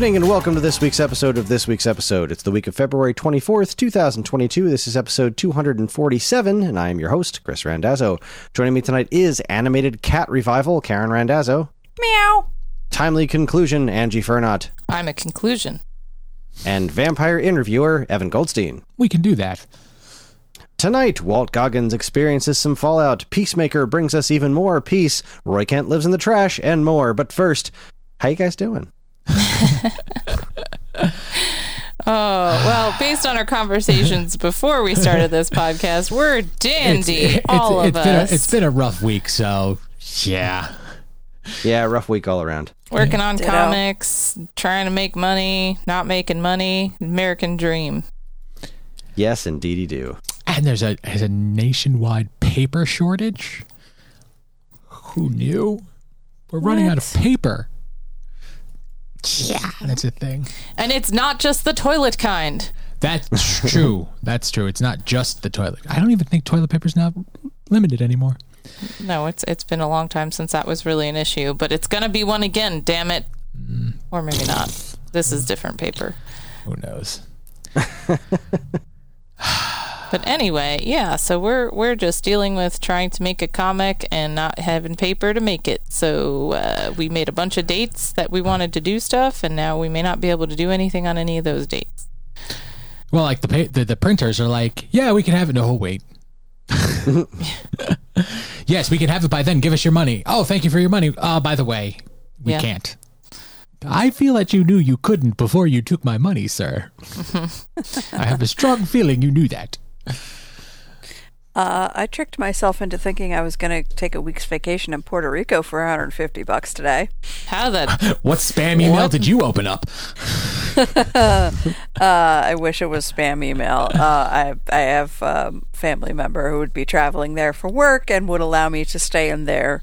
Evening and welcome to this week's episode of This Week's Episode. It's the week of February 24th, 2022. This is episode 247, and I am your host, Chris Randazzo. Joining me tonight is Animated Cat Revival, Karen Randazzo. Meow. Timely Conclusion, Angie Fernot. I'm a conclusion. And Vampire Interviewer, Evan Goldstein. We can do that. Tonight, Walt Goggins experiences some fallout. Peacemaker brings us even more peace. Roy Kent lives in the trash, and more. But first, how you guys doing? Oh, well, based on our conversations before we started this podcast, we're dandy, all it's of been us. A, it's been a rough week, so yeah. Yeah, rough week all around. Working on Ditto. comics, trying to make money, not making money, American dream. Yes, indeedy do. And there's a there's a nationwide paper shortage. Who knew? We're running out of paper. Yeah, that's a thing. And it's not just the toilet kind. That's true. That's true. It's not just the toilet. I don't even think toilet paper's now limited anymore. No, it's it's been a long time since that was really an issue, but it's gonna be one again, damn it. Mm. Or maybe not. This is different paper. Who knows? But anyway, yeah, so we're we're just dealing with trying to make a comic and not having paper to make it. So uh, we made a bunch of dates that we wanted to do stuff, and now we may not be able to do anything on any of those dates. Well, like the pa- the, the printers are like, yeah, we can have it. No, wait. yes, we can have it by then. Give us your money. Oh, thank you for your money. Uh, by the way, we Yeah. can't. I feel that you knew you couldn't before you took my money, sir. I have a strong feeling you knew that. Uh, I tricked myself into thinking I was going to take a week's vacation in Puerto Rico for 150 bucks today. How that? What spam email did you open up? Uh, I wish it was spam email. Uh, I I have a family member who would be traveling there for work and would allow me to stay in their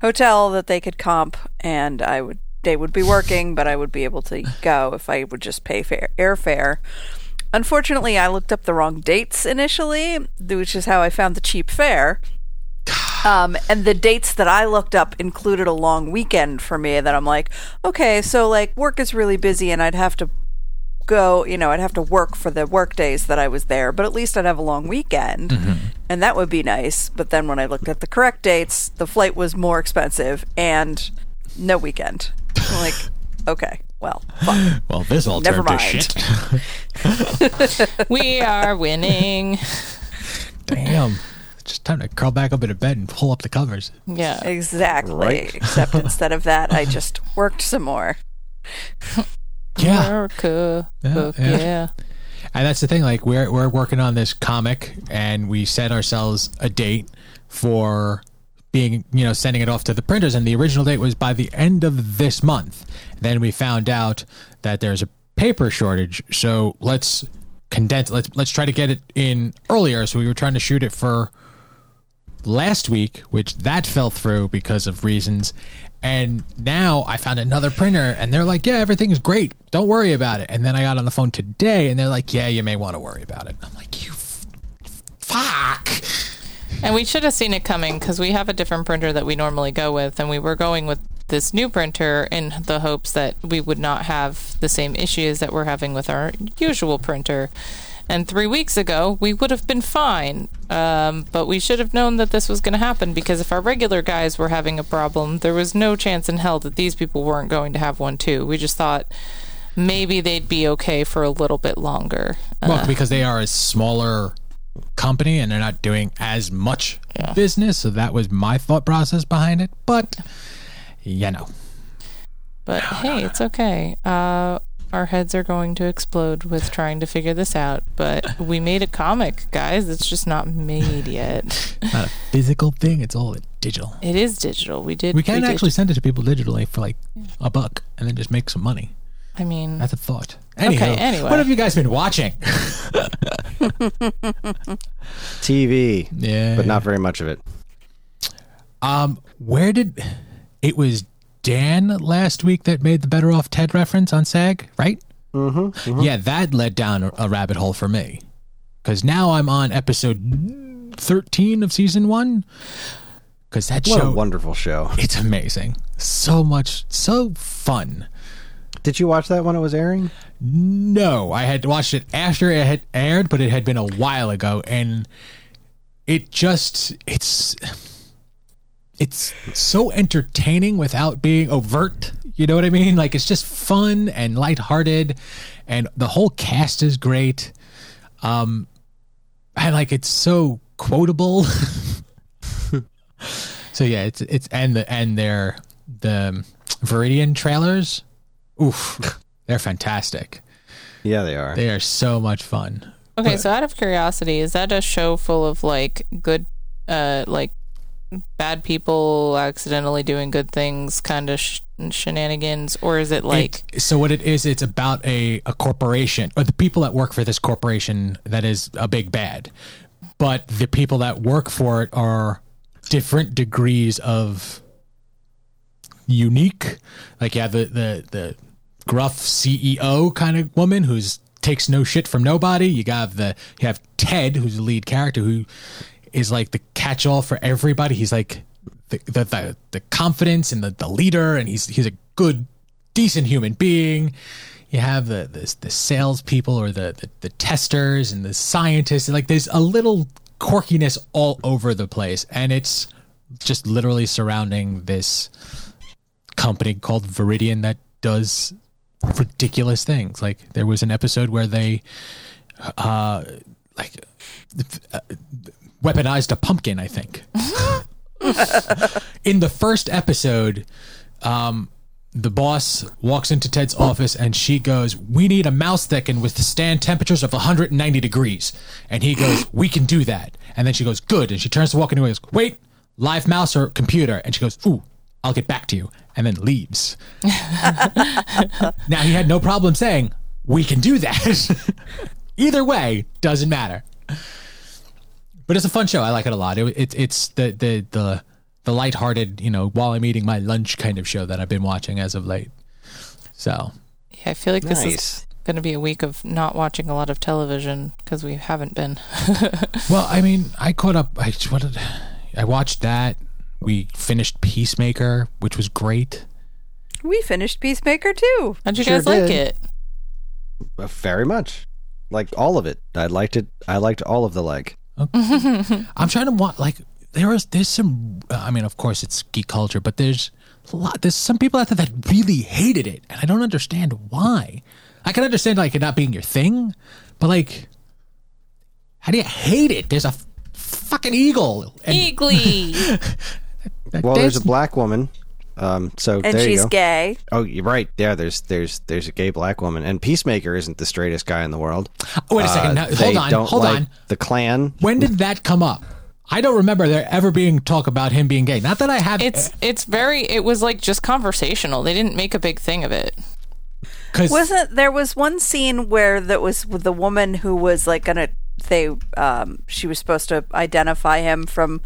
hotel that they could comp, and I would they would be working, but I would be able to go if I would just pay fare, airfare. Unfortunately, I looked up the wrong dates initially, which is how I found the cheap fare. Um, and the dates that I looked up included a long weekend for me that I'm like, okay, so like work is really busy and I'd have to go, you know, I'd have to work for the work days that I was there, but at least I'd have a long weekend and that would be nice. But then when I looked at the correct dates, the flight was more expensive and no weekend. I'm like, okay, well, fine. Well, this all Never turned mind. to shit. we are winning. Damn. Just time to crawl back up into bed and pull up the covers. Yeah. Exactly. Right. Except instead of that, I just worked some more. Yeah. America. Yeah, Fuck yeah. yeah. And that's the thing, like we're we're working on this comic and we set ourselves a date for being you know sending it off to the printers and the original date was by the end of this month. Then we found out that there's a paper shortage. So let's condense let's let's try to get it in earlier. So we were trying to shoot it for last week, which that fell through because of reasons. And now I found another printer and they're like, yeah, everything's great. Don't worry about it. And then I got on the phone today and they're like, yeah, you may want to worry about it. I'm like, you f- fuck. And we should have seen it coming because we have a different printer that we normally go with, and we were going with this new printer in the hopes that we would not have the same issues that we're having with our usual printer. And three weeks ago, we would have been fine. Um, but we should have known that this was going to happen because if our regular guys were having a problem, there was no chance in hell that these people weren't going to have one too. We just thought maybe they'd be okay for a little bit longer. Well, because they are a smaller company and they're not doing as much Yeah. business. So that was my thought process behind it. But, you know, But hey, it's okay. Uh, our heads are going to explode with trying to figure this out. But we made a comic, guys. It's just not made yet. Not a physical thing. It's all digital. It is digital. We did. We can did- actually send it to people digitally for like a buck, and then just make some money. I mean, That's a thought. Anyhow, anyway. what have you guys been watching? TV, Yeah, but not very much of it. Um, where did it was Dan last week that made the Better Off Ted reference on SAG, right? Mm-hmm. Yeah, that led down a, a rabbit hole for me because now I'm on episode thirteen of season one. Because that What show, a wonderful show. it's amazing, so much, so fun. Did you watch that when it was airing? No, I had watched it after it had aired, but it had been a while ago, and it just it's it's so entertaining without being overt. You know what I mean? Like it's just fun and lighthearted, and the whole cast is great. Um, and like it's so quotable. so yeah, it's it's and the and their the Viridian trailers. Oof, they're fantastic. Yeah, they are. They are so much fun. okay. So, out of curiosity, is that a show full of like good, uh, like bad people accidentally doing good things, kind of sh- shenanigans, or is it like? It- so what it is, it's about a, a corporation or the people that work for this corporation that is a big bad. But the people that work for it are different degrees of unique. Like yeah, the the the gruff CEO kind of woman who's takes no shit from nobody. You got the you have Ted, who's the lead character, who is like the catch all for everybody. He's like the the the, the confidence and the, the leader, and he's he's a good, decent human being. You have the the, the salespeople or the, the the testers and the scientists. Like there's a little quirkiness all over the place, and it's just literally surrounding this company called Viridian that does ridiculous things. Like there was an episode where they uh like uh, weaponized a pumpkin, I think. In the first episode, um the boss walks into Ted's office and she goes, "We need a mouse that can withstand temperatures of 190 degrees." And he goes, "We can do that." And then she goes, "Good." And she turns to walk away and goes, "Wait, live mouse or computer?" And she goes, "Ooh, I'll get back to you." And then leaves. now he had no problem saying, "We can do that." Either way, doesn't matter. But it's a fun show. I like it a lot. It, it, it's the the the the lighthearted, you know, while I'm eating my lunch kind of show that I've been watching as of late. So Yeah, I feel like this is going to be a week of not watching a lot of television because we haven't been. Well, I mean, I caught up. I what did, I watched that. We finished Peacemaker, which was great. We finished Peacemaker too. How'd you Sure guys like it? Uh, Very much. Like all of it. I liked it. I liked all of the leg. I'm trying to want like there was there's some. I mean, of course, it's geek culture, but there's a lot. There's some people out there that really hated it, and I don't understand why. I can understand like it not being your thing, but like, how do you hate it? There's a f- fucking eagle. And Eagly. that Well, there's a black woman. Um, so And there you she's go. gay. Oh, you're right. Yeah, there's there's there's a gay black woman, and Peacemaker isn't the straightest guy in the world. Oh, wait a second. Uh, Now, they hold on. don't Hold like on. The Klan. When did that come up? I don't remember there ever being talk about him being gay. Not that I have. it's it's very. It was like just conversational. They didn't make a big thing of it. because Wasn't there was one scene where that was with the woman who was like gonna they um she was supposed to identify him from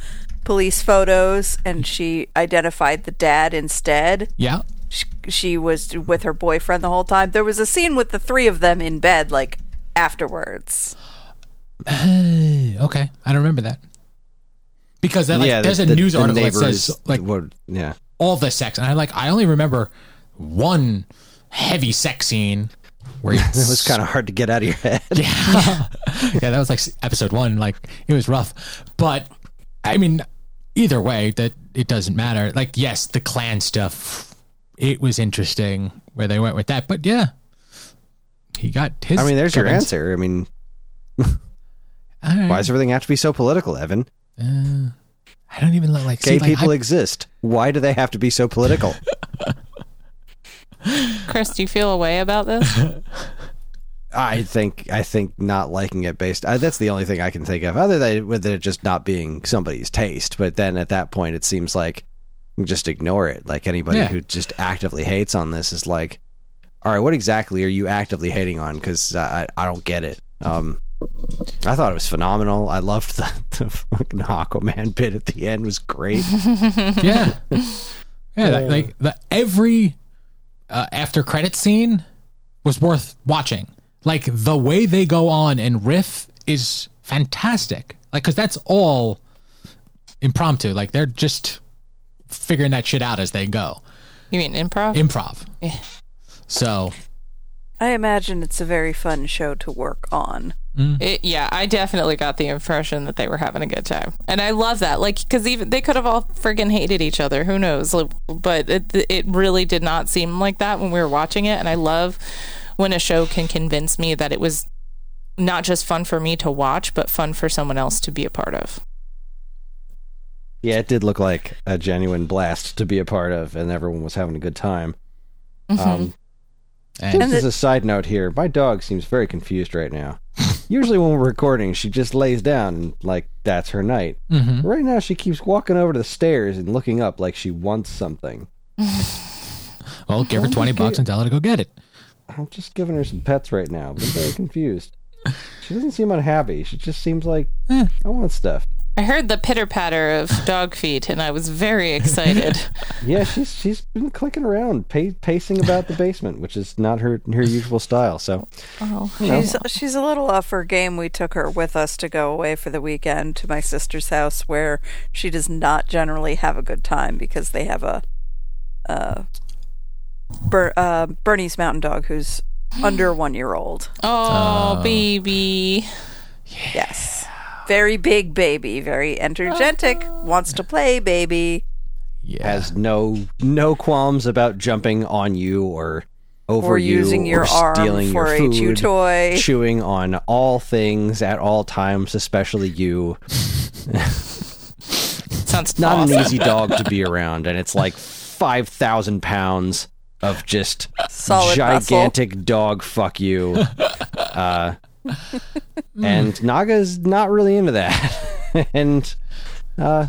police photos and mm. she identified the dad instead. yeah. She, she was with her boyfriend the whole time. There was a scene with the three of them in bed like afterwards. Okay, I don't remember that. Because that, like, yeah, there's the, a the- news the article that says like what, yeah. all the sex, and I like I only remember one heavy sex scene where It was kind of hard to get out of your head. yeah, yeah, that was like episode one. Like it was rough, but I mean, either way, that it doesn't matter. Like yes, the clan stuff, it was interesting where they went with that, but yeah, he got his. I mean, there's your comeuppance. answer. I mean, All right. why does everything have to be so political, Evan? Uh, I don't even look like Gay see, like, people I- exist. Why do they have to be so political? Chris, do you feel a way about this? I think I think not liking it based. Uh, that's the only thing I can think of, other than with it just not being somebody's taste. But then at that point, it seems like you just ignore it. Like anybody Yeah. who just actively hates on this is like, all right, what exactly are you actively hating on? Because I I don't get it. Um, I thought it was phenomenal. I loved the, the fucking Aquaman bit at the end was great. yeah, yeah. that- like the every uh, after credit scene was worth watching. Like the way they go on and riff is fantastic. Like because that's all impromptu. Like they're just figuring that shit out as they go. You mean improv? Improv. Yeah. So I imagine it's a very fun show to work on. Mm. It, yeah, I definitely got the impression that they were having a good time, and I love that. Like, because even they could have all friggin' hated each other. Who knows? Like, But it it really did not seem like that when we were watching it, and I love when a show can convince me that it was not just fun for me to watch, but fun for someone else to be a part of. Yeah, it did look like a genuine blast to be a part of, and everyone was having a good time. Mm-hmm. Um, and Just as a side note here, my dog seems very confused right now. Usually when we're recording, she just lays down and like that's her night. Mhm. Right now, she keeps walking over to the stairs and looking up like she wants something. well, give her twenty bucks and tell her to go get it. I'm just giving her some pets right now, but I'm very confused. She doesn't seem unhappy. She just seems like Eh. I want stuff. I heard the pitter patter of dog feet, and I was very excited. Yeah, she's she's been clicking around, pa- pacing about the basement, which is not her her usual style. So oh, She's she's a little off her game. We took her with us to go away for the weekend to my sister's house, where she does not generally have a good time because they have a uh, Ber- uh, Bernese Mountain Dog who's under one year old. oh, baby. Yes, very big baby, very energetic, wants to play, baby. Yeah. has no no qualms about jumping on you or over Or you using your or arm stealing for your a food, chew toy. chewing on all things at all times, especially you. Sounds Not awesome. an easy dog to be around, and it's like five thousand pounds of just Solid muscle. gigantic dog. Fuck you. Uh, and Naga's not really into that, and uh,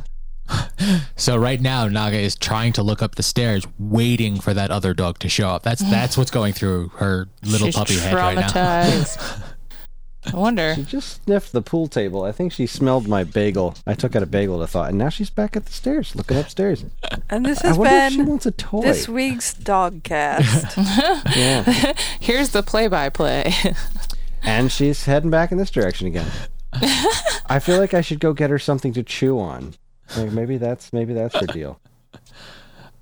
So right now, Naga is trying to look up the stairs, waiting for that other dog to show up. That's that's what's going through her little She's puppy head right now. traumatized. I wonder. She just sniffed the pool table. I think she smelled my bagel. I took out a bagel to thaw, and now she's back at the stairs, looking upstairs. And this I has if she been wants a toy. this week's dog cast. yeah, Here's the play-by-play. and she's heading back in this direction again. I feel like I should go get her something to chew on. Like maybe that's maybe that's her deal.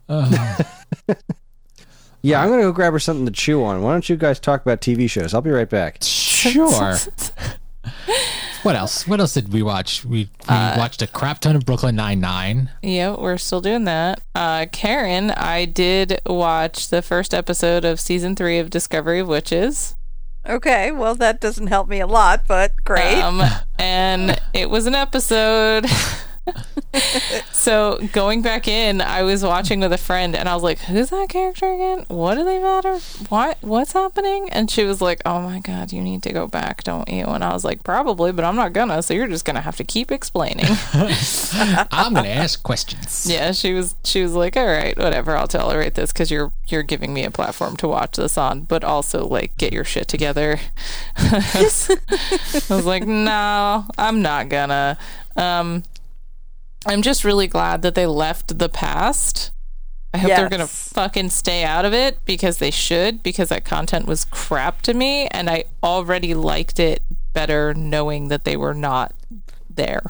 Uh-huh. yeah, I'm gonna go grab her something to chew on. Why don't you guys talk about TV shows? I'll be right back. Sure. what else? What else did we watch? We, we watched a crap ton of Brooklyn Nine Nine. Yeah, we're still doing that. Uh, Karen, I did watch the first episode of season three of Discovery of Witches. okay, well that doesn't help me a lot, but great. Um, and it was an episode. so going back in, I was watching with a friend, and I was like, "Who's that character again? What do they matter? What what's happening?" And she was like, "Oh my god, you need to go back, don't you?" And I was like, "Probably, but I'm not gonna. So you're just gonna have to keep explaining." I'm gonna ask questions. yeah, she was she was like, "All right, whatever. I'll tolerate this because you're you're giving me a platform to watch this on, but also like get your shit together." I was like, "No, I'm not gonna." Um, I'm just really glad that they left the past. I hope they're gonna fucking stay out of it because they should because that content was crap to me and I already liked it better knowing that they were not there.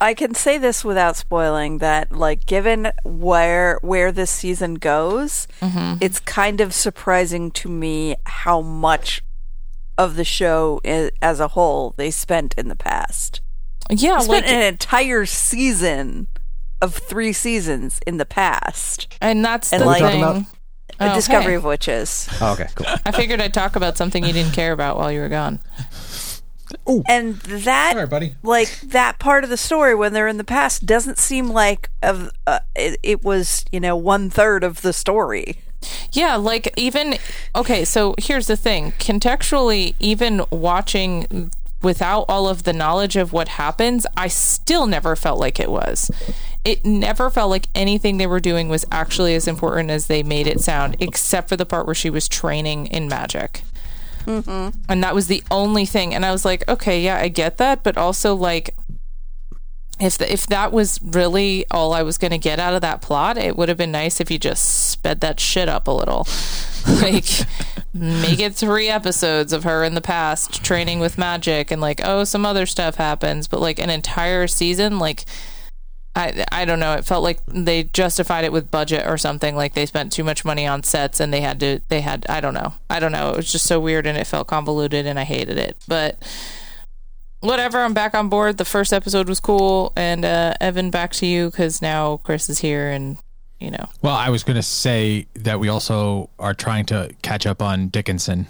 I can say this without spoiling that like given where where this season goes, mm-hmm. it's kind of surprising to me how much of the show as a whole they spent in the past. Yeah, They like spent an entire season of 3 seasons in the past. And that's And the like- thing. Talking A Oh, Discovery hey. of Witches. Oh, okay, cool. I figured I'd talk about something you didn't care about while you were gone. And that All right, buddy. like that part of the story when they're in the past doesn't seem like of uh, it, it was you know one third of the story Yeah, like even okay, so here's the thing. Contextually, even watching without all of the knowledge of what happens, I still never felt like it was. It never felt like anything they were doing was actually as important as they made it sound, except for the part where she was training in magic. Mm-hmm. And that was the only thing. And I was like, okay, yeah, I get that, but also like if the, if that was really all I was going to get out of that plot, it would have been nice if you just sped that shit up a little. like make it 3 episodes of her in the past training with magic and like oh some other stuff happens, but like an entire season like I I don't know, it felt like they justified it with budget or something like they spent too much money on sets and they had to they had I don't know. I don't know. It was just so weird and it felt convoluted and I hated it. But whatever. I'm back on board. The first episode was cool, and uh, Evan, back to you because now Chris is here, and you know. Well, I was going to say that we also are trying to catch up on Dickinson.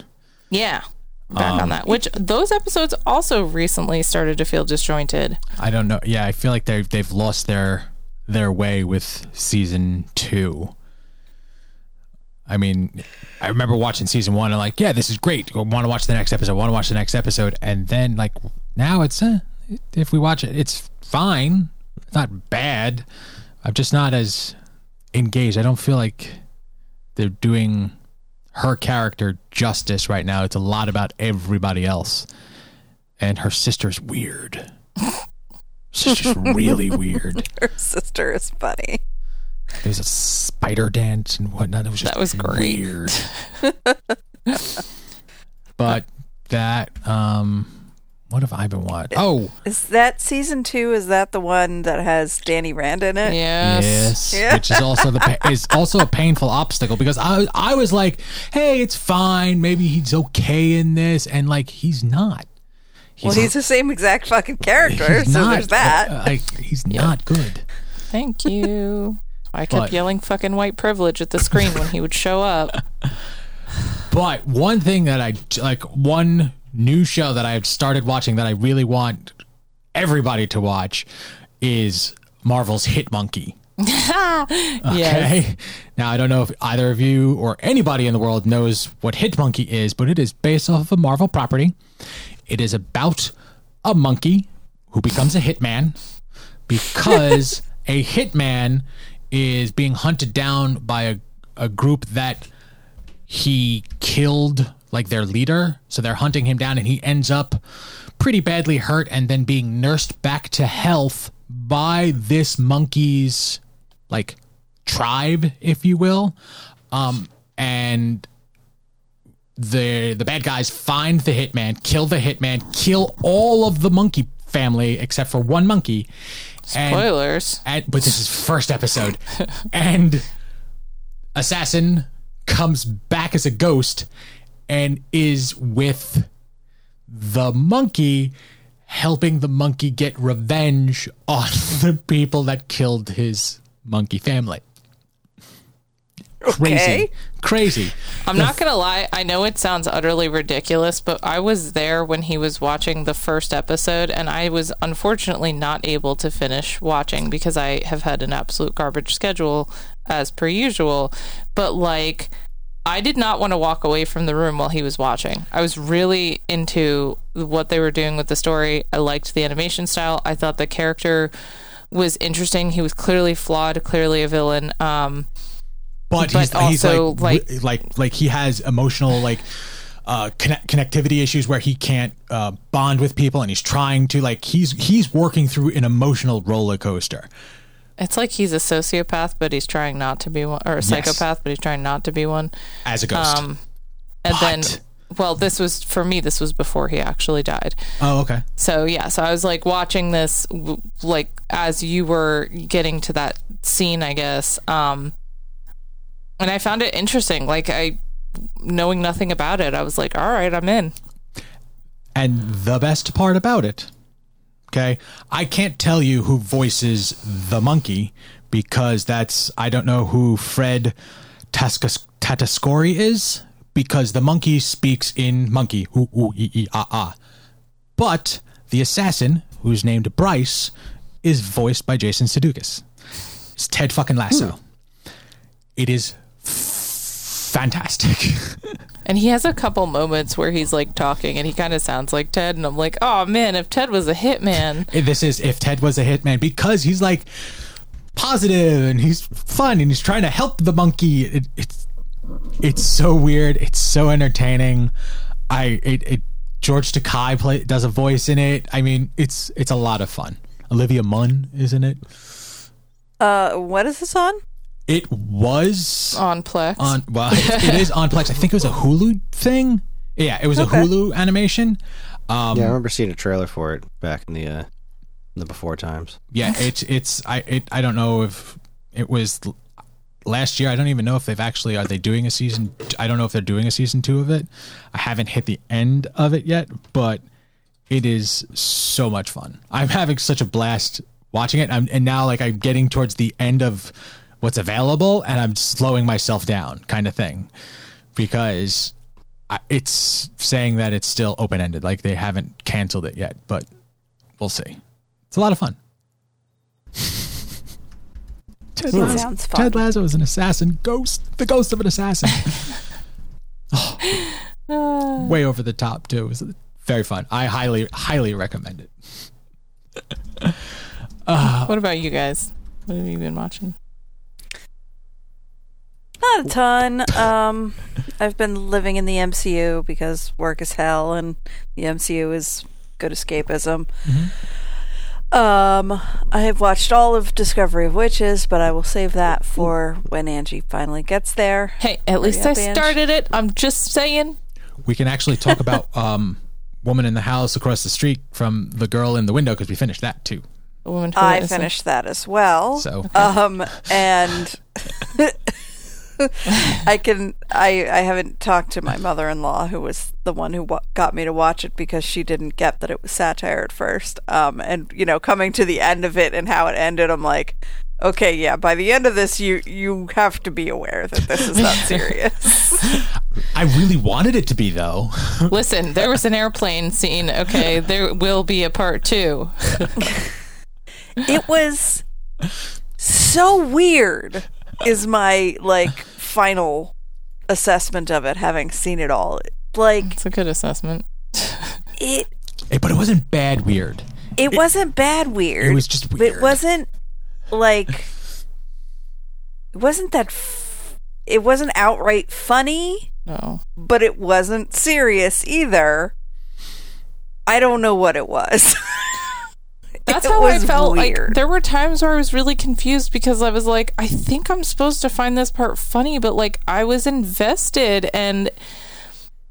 Yeah, back um, on that. Which those episodes also recently started to feel disjointed. I don't know. Yeah, I feel like they they've lost their their way with season two. I mean, I remember watching season one and like, yeah, this is great. I want to watch the next episode. I want to watch the next episode, and then like now it's uh, if we watch it, it's fine. It's not bad. I'm just not as engaged. I don't feel like they're doing her character justice right now. It's a lot about everybody else, and her sister's weird. Sister's really weird. Her sister is funny. There's a spider dance and whatnot. It was just that was great. weird. but that um what have I been watching? Oh, is that season two? Is that the one that has Danny Rand in it? Yes, yes. Yeah. Which is also the is also a painful obstacle because I I was like, hey, it's fine. Maybe he's okay in this, and like he's not. He's well, he's the same exact fucking character, so not, there's that. Uh, like, he's yep. not good. Thank you. I kept but, yelling fucking white privilege at the screen when he would show up. But one thing that I like, one new show that I've started watching that I really want everybody to watch is Marvel's Hit Monkey. okay. Yes. Now I don't know if either of you or anybody in the world knows what Hit Monkey is, but it is based off of a Marvel property. It is about a monkey who becomes a hitman because a hitman is being hunted down by a, a group that he killed like their leader. So they're hunting him down and he ends up pretty badly hurt and then being nursed back to health by this monkey's like tribe, if you will. Um, and the the bad guys find the hitman, kill the hitman, kill all of the monkey family except for one monkey, Spoilers. And, and, but this is first episode. and Assassin comes back as a ghost and is with the monkey helping the monkey get revenge on the people that killed his monkey family. Crazy. Okay. Crazy. I'm not going to lie. I know it sounds utterly ridiculous, but I was there when he was watching the first episode, and I was unfortunately not able to finish watching because I have had an absolute garbage schedule as per usual. But, like, I did not want to walk away from the room while he was watching. I was really into what they were doing with the story. I liked the animation style. I thought the character was interesting. He was clearly flawed, clearly a villain. Um, but, but he's, also he's like, like like like he has emotional like uh, connect- connectivity issues where he can't uh, bond with people, and he's trying to like he's he's working through an emotional roller coaster. It's like he's a sociopath, but he's trying not to be one, or a psychopath, yes. but he's trying not to be one. As a ghost. Um, and then, well, this was for me. This was before he actually died. Oh, okay. So yeah, so I was like watching this, like as you were getting to that scene, I guess. Um, and I found it interesting. Like I, knowing nothing about it, I was like, all right, I'm in. And the best part about it, okay, I can't tell you who voices the monkey because that's I don't know who Fred Tascas- Tatasciore is because the monkey speaks in monkey, ooh, ooh, ee, ee, ah, ah. But the assassin, who's named Bryce, is voiced by Jason Sudeikis. It's Ted fucking Lasso. Hmm. It is fantastic. And he has a couple moments where he's like talking and he kind of sounds like Ted. And I'm like, oh man, if Ted was a hitman. this is if Ted was a hitman because he's like positive and he's fun and he's trying to help the monkey. It, it's it's so weird. It's so entertaining. I it, it George Takei play does a voice in it. I mean, it's it's a lot of fun. Olivia Munn is in it. Uh, what is this on? It was On Plex. on well, it, it is on Plex. I think it was a Hulu thing. Yeah, it was a Hulu animation. Um, yeah, I remember seeing a trailer for it back in the uh, in the before times. yeah, it's it's I it, I don't know if it was last year. I don't even know if they've actually are they doing a season. I don't know if they're doing a season two of it. I haven't hit the end of it yet, but it is so much fun. I'm having such a blast watching it, I'm, and now like I'm getting towards the end of what's available, and I'm slowing myself down, kind of thing, because I- it's saying that it's still open ended, like they haven't canceled it yet, but we'll see. It's a lot of fun. Ted, It Lasso, sounds fun. Ted Lasso is an assassin, ghost, the ghost of an assassin. Oh, way over the top too. It was very fun. I highly, highly recommend it. Ah. what about you guys? What have you been watching? Not a ton. Um, I've been living in the MCU because work is hell, and the MCU is good escapism. Um, I have watched all of Discovery of Witches, but I will save that for when Angie finally gets there. Hey, at least I up, Ange. started it. I'm just saying. We can actually talk about um, woman in the house across the street from the girl in the window because we finished that too. Woman I finished that as well. So Um, and I can I I haven't talked to my mother-in-law who was the one who wa- got me to watch it because she didn't get that it was satire at first. Um, and you know, coming to the end of it and how it ended, I'm like, okay, yeah. By the end of this, you you have to be aware that this is not serious. I really wanted it to be though. Listen, there was an airplane scene. Okay, there will be a part two. it was so weird. Is my like final assessment of it, having seen it all. Like It's a good assessment. it Eh, but it wasn't bad weird. It, wasn't bad weird. it was just weird. It wasn't like it wasn't that f- it wasn't outright funny, No. but it wasn't serious either. I don't know what it was. That's It how I was felt. Like there were times where I was really confused because I was like, I think I'm supposed to find this part funny, but like I was invested and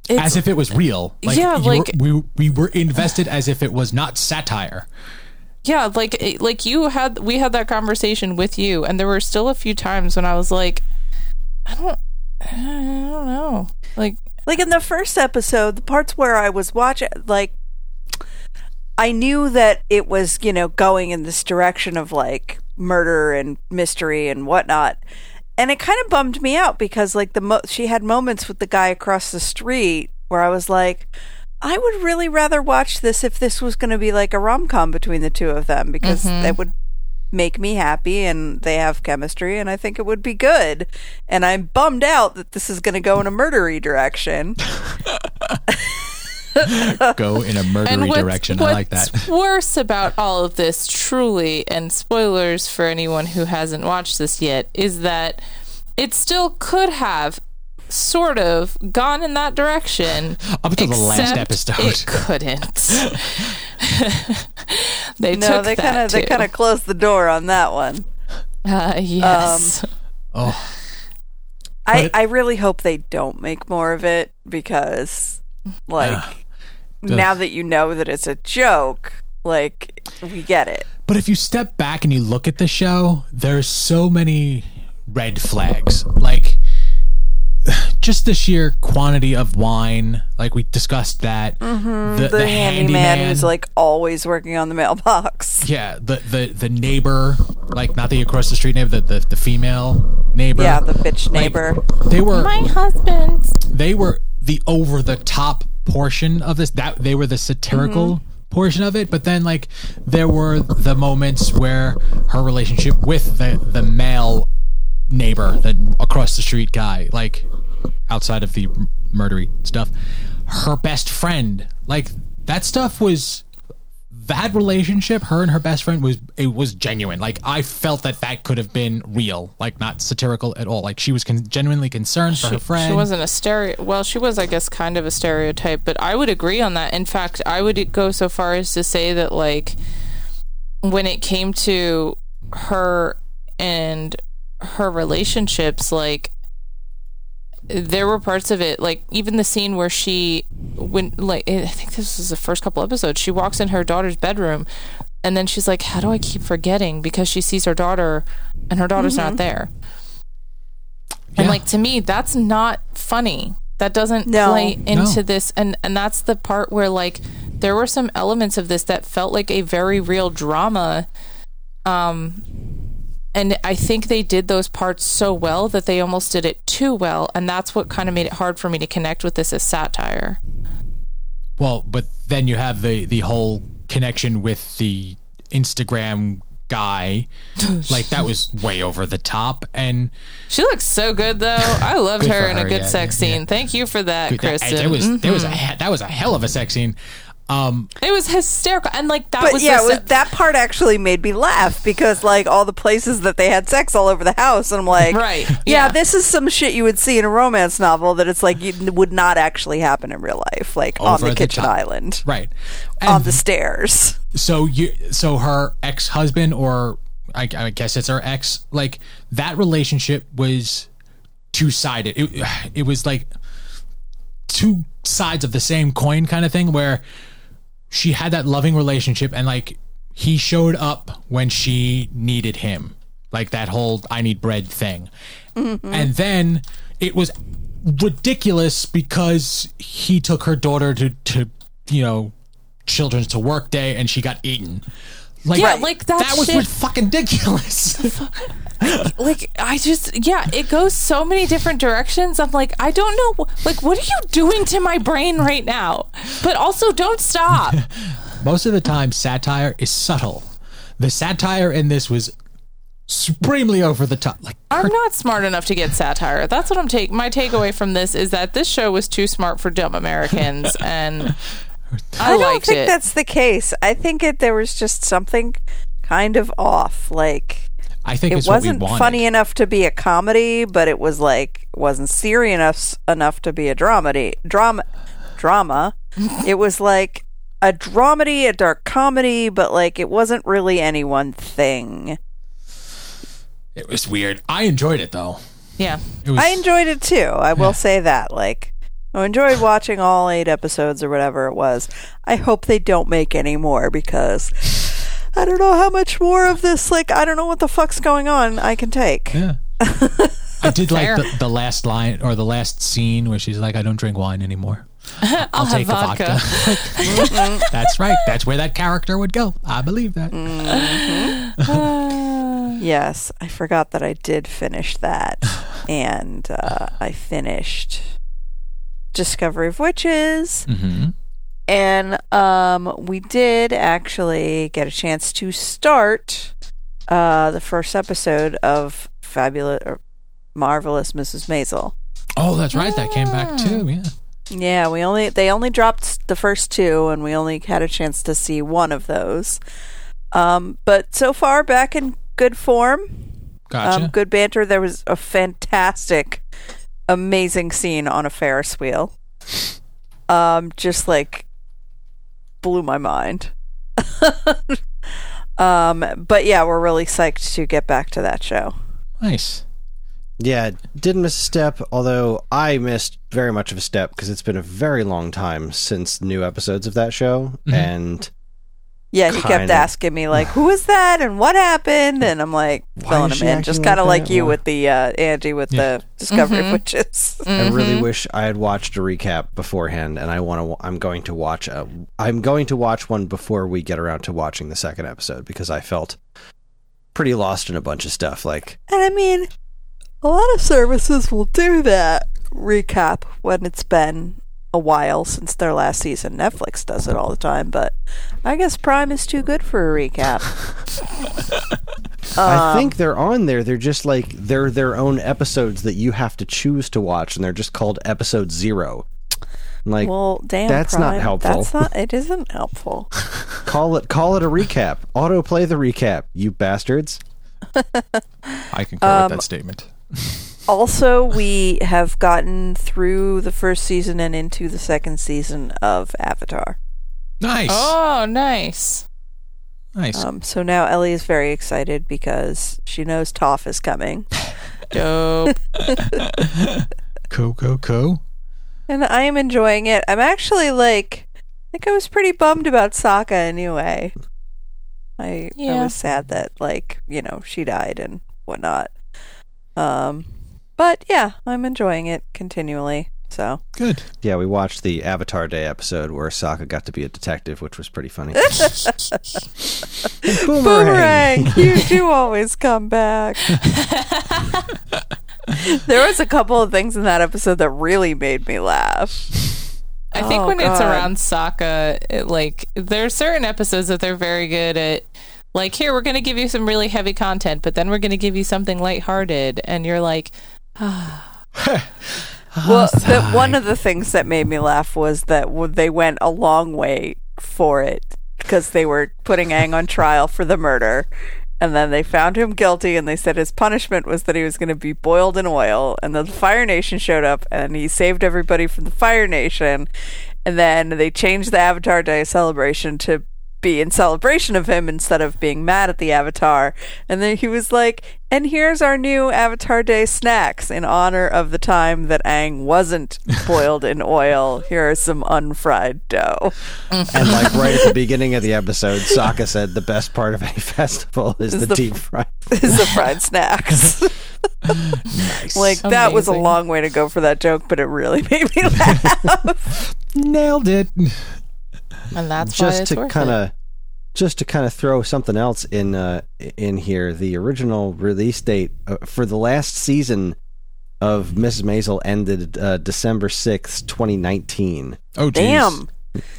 it's as if it was real. Yeah, you were- like- we we were invested as if it was not satire. yeah, like like you had we had that conversation with you, and there were still a few times when I was like, I don't, I don't know, like like in the first episode, the parts where I was watching like I knew that it was, you know, going in this direction of like murder and mystery and whatnot. And it kind of bummed me out because like the mo- she had moments with the guy across the street where I was like I would really rather watch this if this was going to be like a rom-com between the two of them because mm-hmm. that would make me happy and they have chemistry and I think it would be good. And I'm bummed out that this is going to go in a murdery direction. Go in a and murdery what's, direction. I like that. worse about all of this, truly, and spoilers for anyone who hasn't watched this yet, is that it still could have sort of gone in that direction. Up until the last episode. It couldn't. they No, took they kind of they kind of closed the door on that one. Uh, yes. Oh, I I really hope they don't make more of it because like now that you know that it's a joke, like we get it. But if you step back and you look at the show, there's so many red flags. Like just the sheer quantity of wine, like we discussed that. Mm-hmm. The, The, handyman, who's like always working on the mailbox. yeah, the, the the neighbor, like not the across the street neighbor, the the, the female neighbor. Yeah, the bitch Like, neighbor. they were My husband. they were the over the top portion of this that they were the satirical portion of it but then like there were the moments where her relationship with the the male neighbor the across the street guy like outside of the murdery stuff. Her best friend, like that stuff was that relationship. Her and her best friend was it was genuine. Like I felt that that could have been real, like not satirical at all. Like she was con- genuinely concerned for her friend. She wasn't a stereo. Well, she was, I guess, kind of a stereotype, but I would agree on that. In fact, I would go so far as to say that, like, when it came to her and her relationships, like, there were parts of it, like even the scene where she, when like I think this was the first couple episodes, she walks in her daughter's bedroom, and then she's like, "How do I keep forgetting?" Because she sees her daughter, and her daughter's not there. And like to me, that's not funny. That doesn't No. play into No. this, and and that's the part where like there were some elements of this that felt like a very real drama. Um, and I think they did those parts so well that they almost did it too well, and that's what kind of made it hard for me to connect with this as satire. Well, but then you have the the whole connection with the Instagram guy. like that was way over the top and She looks so good though. I loved Good her in a good yeah, sex yeah, yeah. scene. Thank you for that, that, Kristen. there was there was a Mhm. that was a hell of a sex scene. Um it was hysterical, and like that But was yeah, the was, that part actually made me laugh because like all the places that they had sex all over the house, and I'm like, Right, Yeah, yeah. this is some shit you would see in a romance novel that it's like you would not actually happen in real life, like on the the kitchen top. island, right. on the stairs. so you so her ex-husband or I, I guess it's her ex like that relationship was two-sided. It it was like two sides of the same coin kind of thing where she had that loving relationship and like he showed up when she needed him. Like that whole i need bread thing. Mm-hmm. And then it was ridiculous because he took her daughter to to you know children's to work day and she got eaten. Like Yeah, like, that that was shit- fucking ridiculous like I just yeah, it goes so many different directions. I'm like, I don't know, like what are you doing to my brain right now? But also, don't stop. most of the time satire is subtle the satire in this was supremely over the top like I'm not smart enough to get satire. That's what I'm taking. My takeaway from this is that this show was too smart for dumb Americans, and I, I, don't think it. that's the case. I think it there was just something kind of off. Like i think it it's wasn't we funny enough to be a comedy, but it was like wasn't serious enough enough to be a dramedy drama drama. it was like a dramedy, a dark comedy, but like it wasn't really any one thing. it was weird i enjoyed it though yeah, it was I enjoyed it too. I will say that. Like, I enjoyed watching all eight episodes or whatever it was. I hope they don't make any more because I don't know how much more of this. Like, I don't know what the fuck's going on. I can take. Yeah. I did like the, the last line or the last scene where she's like, I don't drink wine anymore. I'll, I'll have take the vodka. vodka. That's right. That's where that character would go. I believe that. Yes, I forgot that I did finish that, and uh, I finished Discovery of Witches. hmm and um, we did actually get a chance to start uh, the first episode of Fabulous or Marvelous Mrs. Maisel. Oh, that's right. That came back too. Yeah. Yeah, we only they only dropped the first two, and we only had a chance to see one of those. Um, but so far, back in good form, Gotcha. um, good banter. There was a fantastic, amazing scene on a Ferris wheel. Um, just like blew my mind. um, but yeah, we're really psyched to get back to that show. nice. Yeah, didn't miss a step, although I missed very much of a step because it's been a very long time since new episodes of that show. And Yeah, he kept Kinda. asking me like, "Who is that?" and what happened?" And I'm like, Why filling him in, just kind of like like that? you with the uh, Angie with Yeah. the Discovery of Mhm. Witches. I really Mhm. wish I had watched a recap beforehand, and I want to. I'm going to watch a. I'm going to watch one before we get around to watching the second episode because I felt pretty lost in a bunch of stuff. Like, And I mean, a lot of services will do that recap when it's been a while since their last season. Netflix does it all the time, but I guess Prime is too good for a recap. I Um, think they're on there. They're just like they're their own episodes that you have to choose to watch, and they're just called episode zero. Like well, damn, that's not helpful. That's not. It isn't helpful. call it call it a recap. Autoplay the recap, you bastards. I concur Um, with that statement. Also, we have gotten through the first season and into the second season of Avatar. Nice, Oh, nice. nice. Um, so now Ellie is very excited because she knows Toph is coming. Dope. cool, cool, cool. And I am enjoying it. I'm actually like, I think I was pretty bummed about Sokka anyway. I, I was sad that, like, you know, she died and whatnot. Um, but yeah, I'm enjoying it continually. So Good. Yeah, we watched the Avatar Day episode where Sokka got to be a detective, which was pretty funny. Boomerang, you do always come back. there was a couple of things in that episode that really made me laugh. I think Oh, when it's God. around Sokka, it, like there's certain episodes that they're very good at. Like here, we're going to give you some really heavy content, but then we're going to give you something lighthearted, and you're like, Well, ah, the, one of the things that made me laugh was that they went a long way for it because they were putting Aang on trial for the murder. And then they found him guilty, and they said his punishment was that he was going to be boiled in oil. And then the Fire Nation showed up, and he saved everybody from the Fire Nation. And then they changed the Avatar Day celebration to be in celebration of him instead of being mad at the Avatar. And then he was like, and here's our new Avatar Day snacks in honor of the time that Aang wasn't boiled in oil. Here are some unfried dough. and like right at the beginning of the episode, Sokka said the best part of any festival is, Is the, the- deep fry. is the fried snacks. Nice. like that was a long way to go for that joke, but it really made me laugh. nailed it. And that's why just it's to kind of just to kind of throw something else in uh, in here the original release date uh, for the last season of Mrs. Maisel ended uh, December 6th, 2019. Oh, geez. Damn,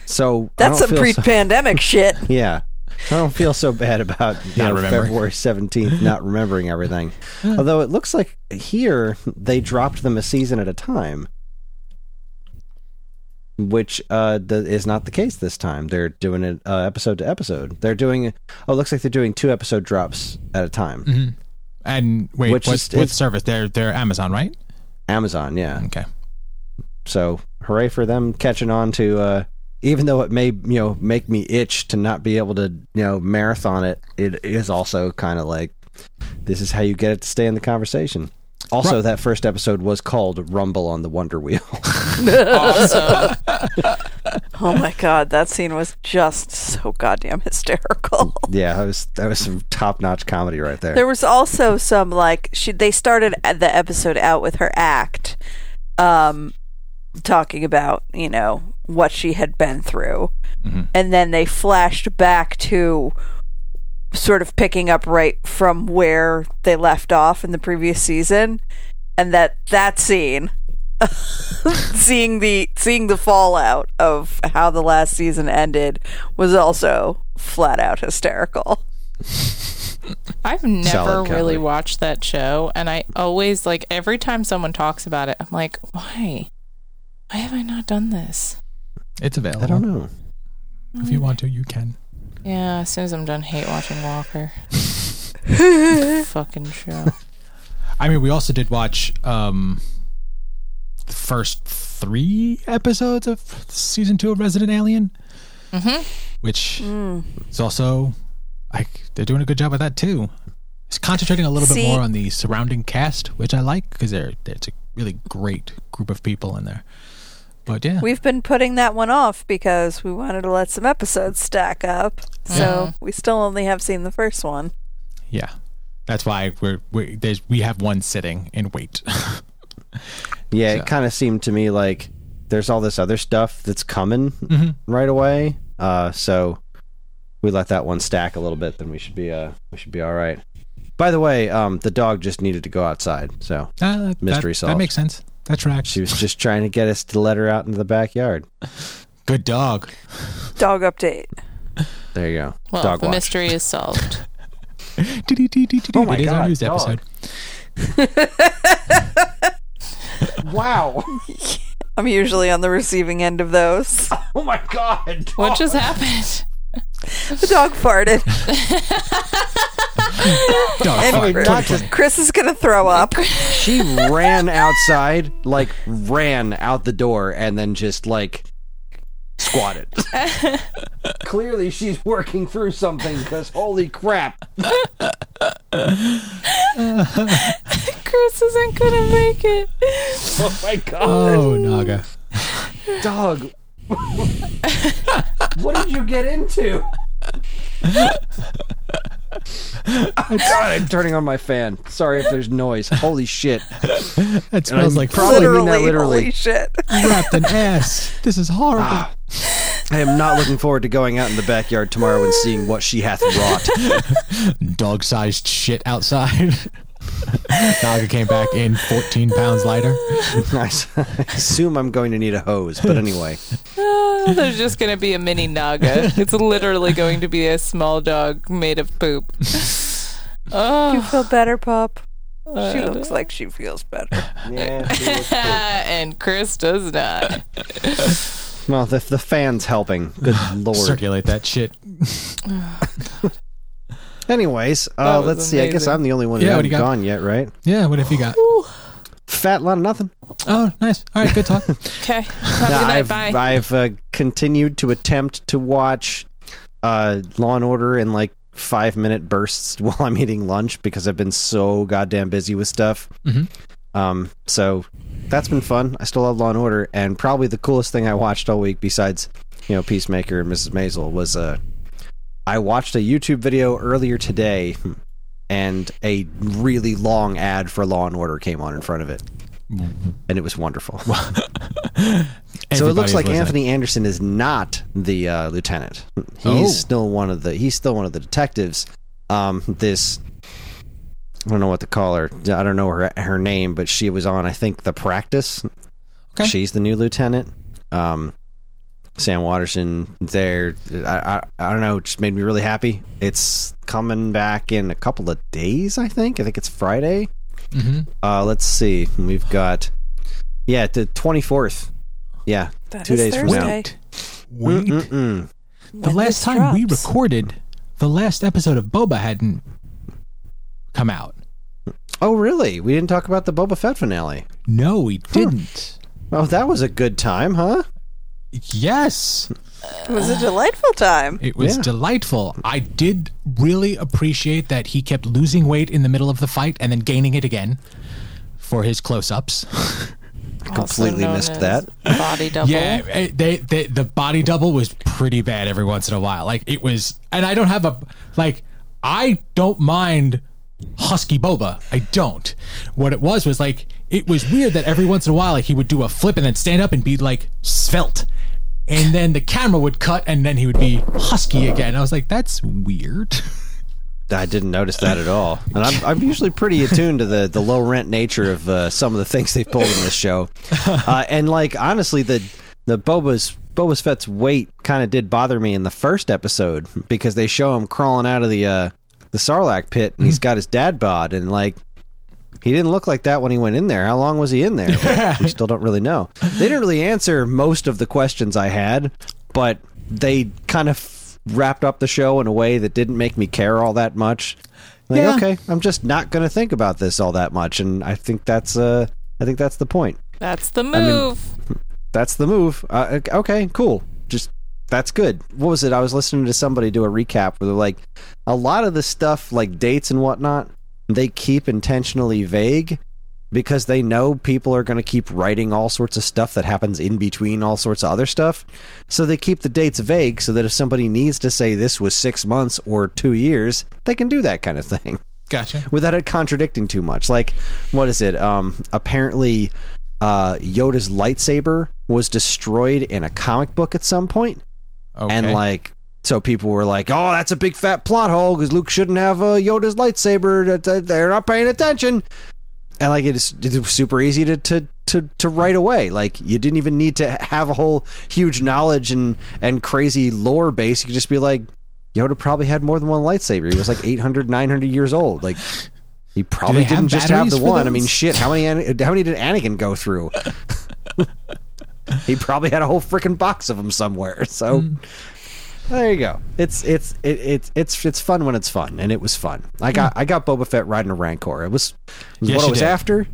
So that's don't some pre-pandemic shit. Yeah. I don't feel so bad about you know. February 17th not remembering everything. Although it looks like here they dropped them a season at a time. Which uh, th- is not the case this time. They're doing it uh, episode to episode. They're doing oh, it looks like they're doing two episode drops at a time. Mm-hmm. And wait, Which what, is- what service? They're they're Amazon, right? Amazon, yeah. Okay. So hooray for them catching on to uh even though it may you know make me itch to not be able to you know marathon it, it is also kind of like this is how you get it to stay in the conversation. Also, that first episode was called Rumble on the Wonder Wheel. awesome. Oh my god, that scene was just so goddamn hysterical. yeah, that was that was some top notch comedy right there. There was also some like she they started the episode out with her act um talking about, you know, what she had been through. And then they flashed back to sort of picking up right from where they left off in the previous season and that that scene seeing the seeing the fallout of how the last season ended was also flat out hysterical. I've never really watched that show, and I always like every time someone talks about it, I'm like, why? Why have I not done this? It's available. I don't know. Mm. If you want to, you can. Yeah, as soon as I'm done hate watching Walker. Fucking show. I mean, we also did watch um, the first three episodes of season two of Resident Alien, Mm-hmm. which is also like they're doing a good job with that too. It's concentrating a little bit more on the surrounding cast, which I like because they're it's a really great group of people in there. But yeah, We've been putting that one off because we wanted to let some episodes stack up. So we still only have seen the first one. yeah, that's why we're we there's we have one sitting in wait. Yeah, So- it kind of seemed to me like there's all this other stuff that's coming Mm-hmm. right away. Uh, so we let that one stack a little bit, then we should be uh we should be all right. By the way, um, the dog just needed to go outside, so Uh, Mystery that, solved. That makes sense. That tracks. She was just trying to get us to let her out into the backyard. Good dog. Dog update. There you go. Well, Dog the watch. mystery is solved. Oh my it is our God, news dog. episode. Wow. I'm usually on the receiving end of those. Oh my god. What just happened? The dog farted. Dog And fart. Chris, not just- Chris is gonna throw up. She ran outside, like ran out the door, and then just like squatted. Clearly, she's working through something because holy crap! Chris isn't gonna make it. Oh my god, Oh, Naga. dog! What did you get into? God, I'm turning on my fan. Sorry if there's noise. Holy shit! That smells like probably mean that literally, literally. holy shit. You wrapped an ass. This is horrible. Ah. I am not looking forward to going out in the backyard tomorrow and seeing what she hath wrought. Dog-sized shit outside. Naga came back in 14 pounds lighter. Nice. I assume I'm going to need a hose, but anyway. Ah, There's just gonna be a mini Naga. It's literally going to be a small dog made of poop. You Oh, feel better, Pop? She uh, looks like she feels better. Yeah. and Chris does not. Well, the, the fan's helping. Good lord. Circulate that shit. Anyways, uh, let's see. I guess. I'm the only one who Yeah, what hasn't do you got? gone yet, right? Yeah, what have you got? Fat lot of nothing. Oh, nice. All right, good talk. Okay. Have a good night. I've Bye. I've uh, continued to attempt to watch uh, Law and Order in like five minute bursts while I'm eating lunch because I've been so goddamn busy with stuff. Mhm. Um, so that's been fun. I still love Law and Order, and probably the coolest thing I watched all week, besides you know Peacemaker and Mrs. Maisel, was uh, I watched a YouTube video earlier today, and a really long ad for Law and Order came on in front of it, and it was wonderful. So it looks like listening. Anthony Anderson is not the uh, lieutenant. He's Oh. still one of the. He's still one of the detectives. Um, this I don't know what to call her. I don't know her her name, but she was on I think the practice. Okay. She's the new lieutenant. Um, Sam Waterston there. I, I I don't know. It just made me really happy. It's coming back in a couple of days. I think. I think it's Friday. Mhm. Uh, let's see. We've got yeah the twenty fourth. Yeah, That Two is days from now. Thursday. Wait. Mm-mm. The When last this time we recorded, the last episode of Boba hadn't come out. Oh, really? We didn't talk about the Boba Fett finale. No, we didn't. Oh, that was a good time, huh? Yes, It was a delightful time. it was Yeah. delightful. I did really appreciate that he kept losing weight in the middle of the fight and then gaining it again for his close-ups. I completely missed as that. Body double. Yeah, eh, they, they the body double was pretty bad every once in a while. Like it was, and I don't have a like I don't mind husky boba. I don't. What it was was like it was weird that every once in a while like he would do a flip and then stand up and be like svelte. And then the camera would cut, and then he would be husky again. I was like, "That's weird." I didn't notice that at all. And I'm, I'm usually pretty attuned to the, the low rent nature of uh, some of the things they've pulled in this show. Uh, and like honestly, the the Boba's Boba's Fett's weight kind of did bother me in the first episode because they show him crawling out of the uh, the Sarlacc pit and he's got his dad bod and like he didn't look like that when he went in there. How long was he in there? we still don't really know. They didn't really answer most of the questions I had, but they kind of wrapped up the show in a way that didn't make me care all that much. Like, Yeah. okay, I'm just not going to think about this all that much, and I think that's uh, I think that's the point. That's the move. That's the move. Uh, okay, cool. Just that's good. What was it? I was listening to somebody do a recap where they're like, a lot of the stuff, like dates and whatnot, they keep intentionally vague because they know people are going to keep writing all sorts of stuff that happens in between all sorts of other stuff. So they keep the dates vague so that if somebody needs to say this was six months or two years, they can do that kind of thing Gotcha. without it contradicting too much. Like, what is it? Um, apparently, uh, Yoda's lightsaber was destroyed in a comic book at some point, Okay. and like, so people were like, "Oh, that's a big fat plot hole because Luke shouldn't have uh, Yoda's lightsaber. They're not paying attention." and like it was super easy to, to to to write away. Like you didn't even need to have a whole huge knowledge and and crazy lore base. You could just be like, Yoda probably had more than one lightsaber. He was like 800, 900 years old. Like he probably didn't just have the one. I mean, shit. How many how many did Anakin go through? he probably had a whole freaking box of them somewhere. So. Hmm. There you go. It's it's it, it's it's it's fun when it's fun, and it was fun. I got I got Boba Fett riding a Rancor. It was, it was Yes, what I was did. after, and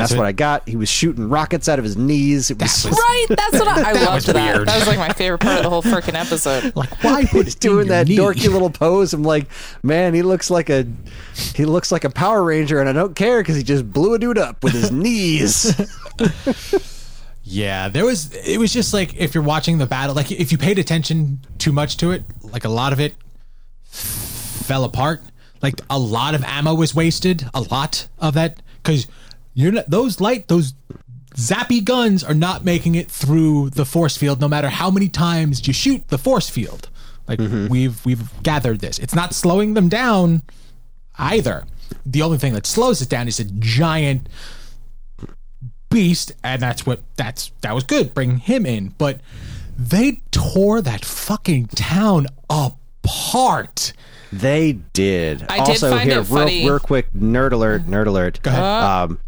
that's, That's what. I got. He was shooting rockets out of his knees. It was Right, that's what I, I loved. was that. weird. That was like my favorite part of the whole freaking episode. Like, why put He's doing that knee? dorky little pose. I'm like, man, he looks like a he looks like a Power Ranger, and I don't care because he just blew a dude up with his knees. Yeah, there was. It was just like if you're watching the battle, like if you paid attention too much to it, like a lot of it fell apart. Like a lot of ammo was wasted. A lot of that because you're not those light those zappy guns are not making it through the force field, no matter how many times you shoot the force field. Like mm-hmm. we've we've gathered this. It's not slowing them down either. The only thing that slows it down is a giant beast, and that's what that's that was good. Bring him in, but they tore that fucking town apart. They did. I did also, find here, it real, funny- real quick, nerd alert, nerd alert. Go ahead. Um,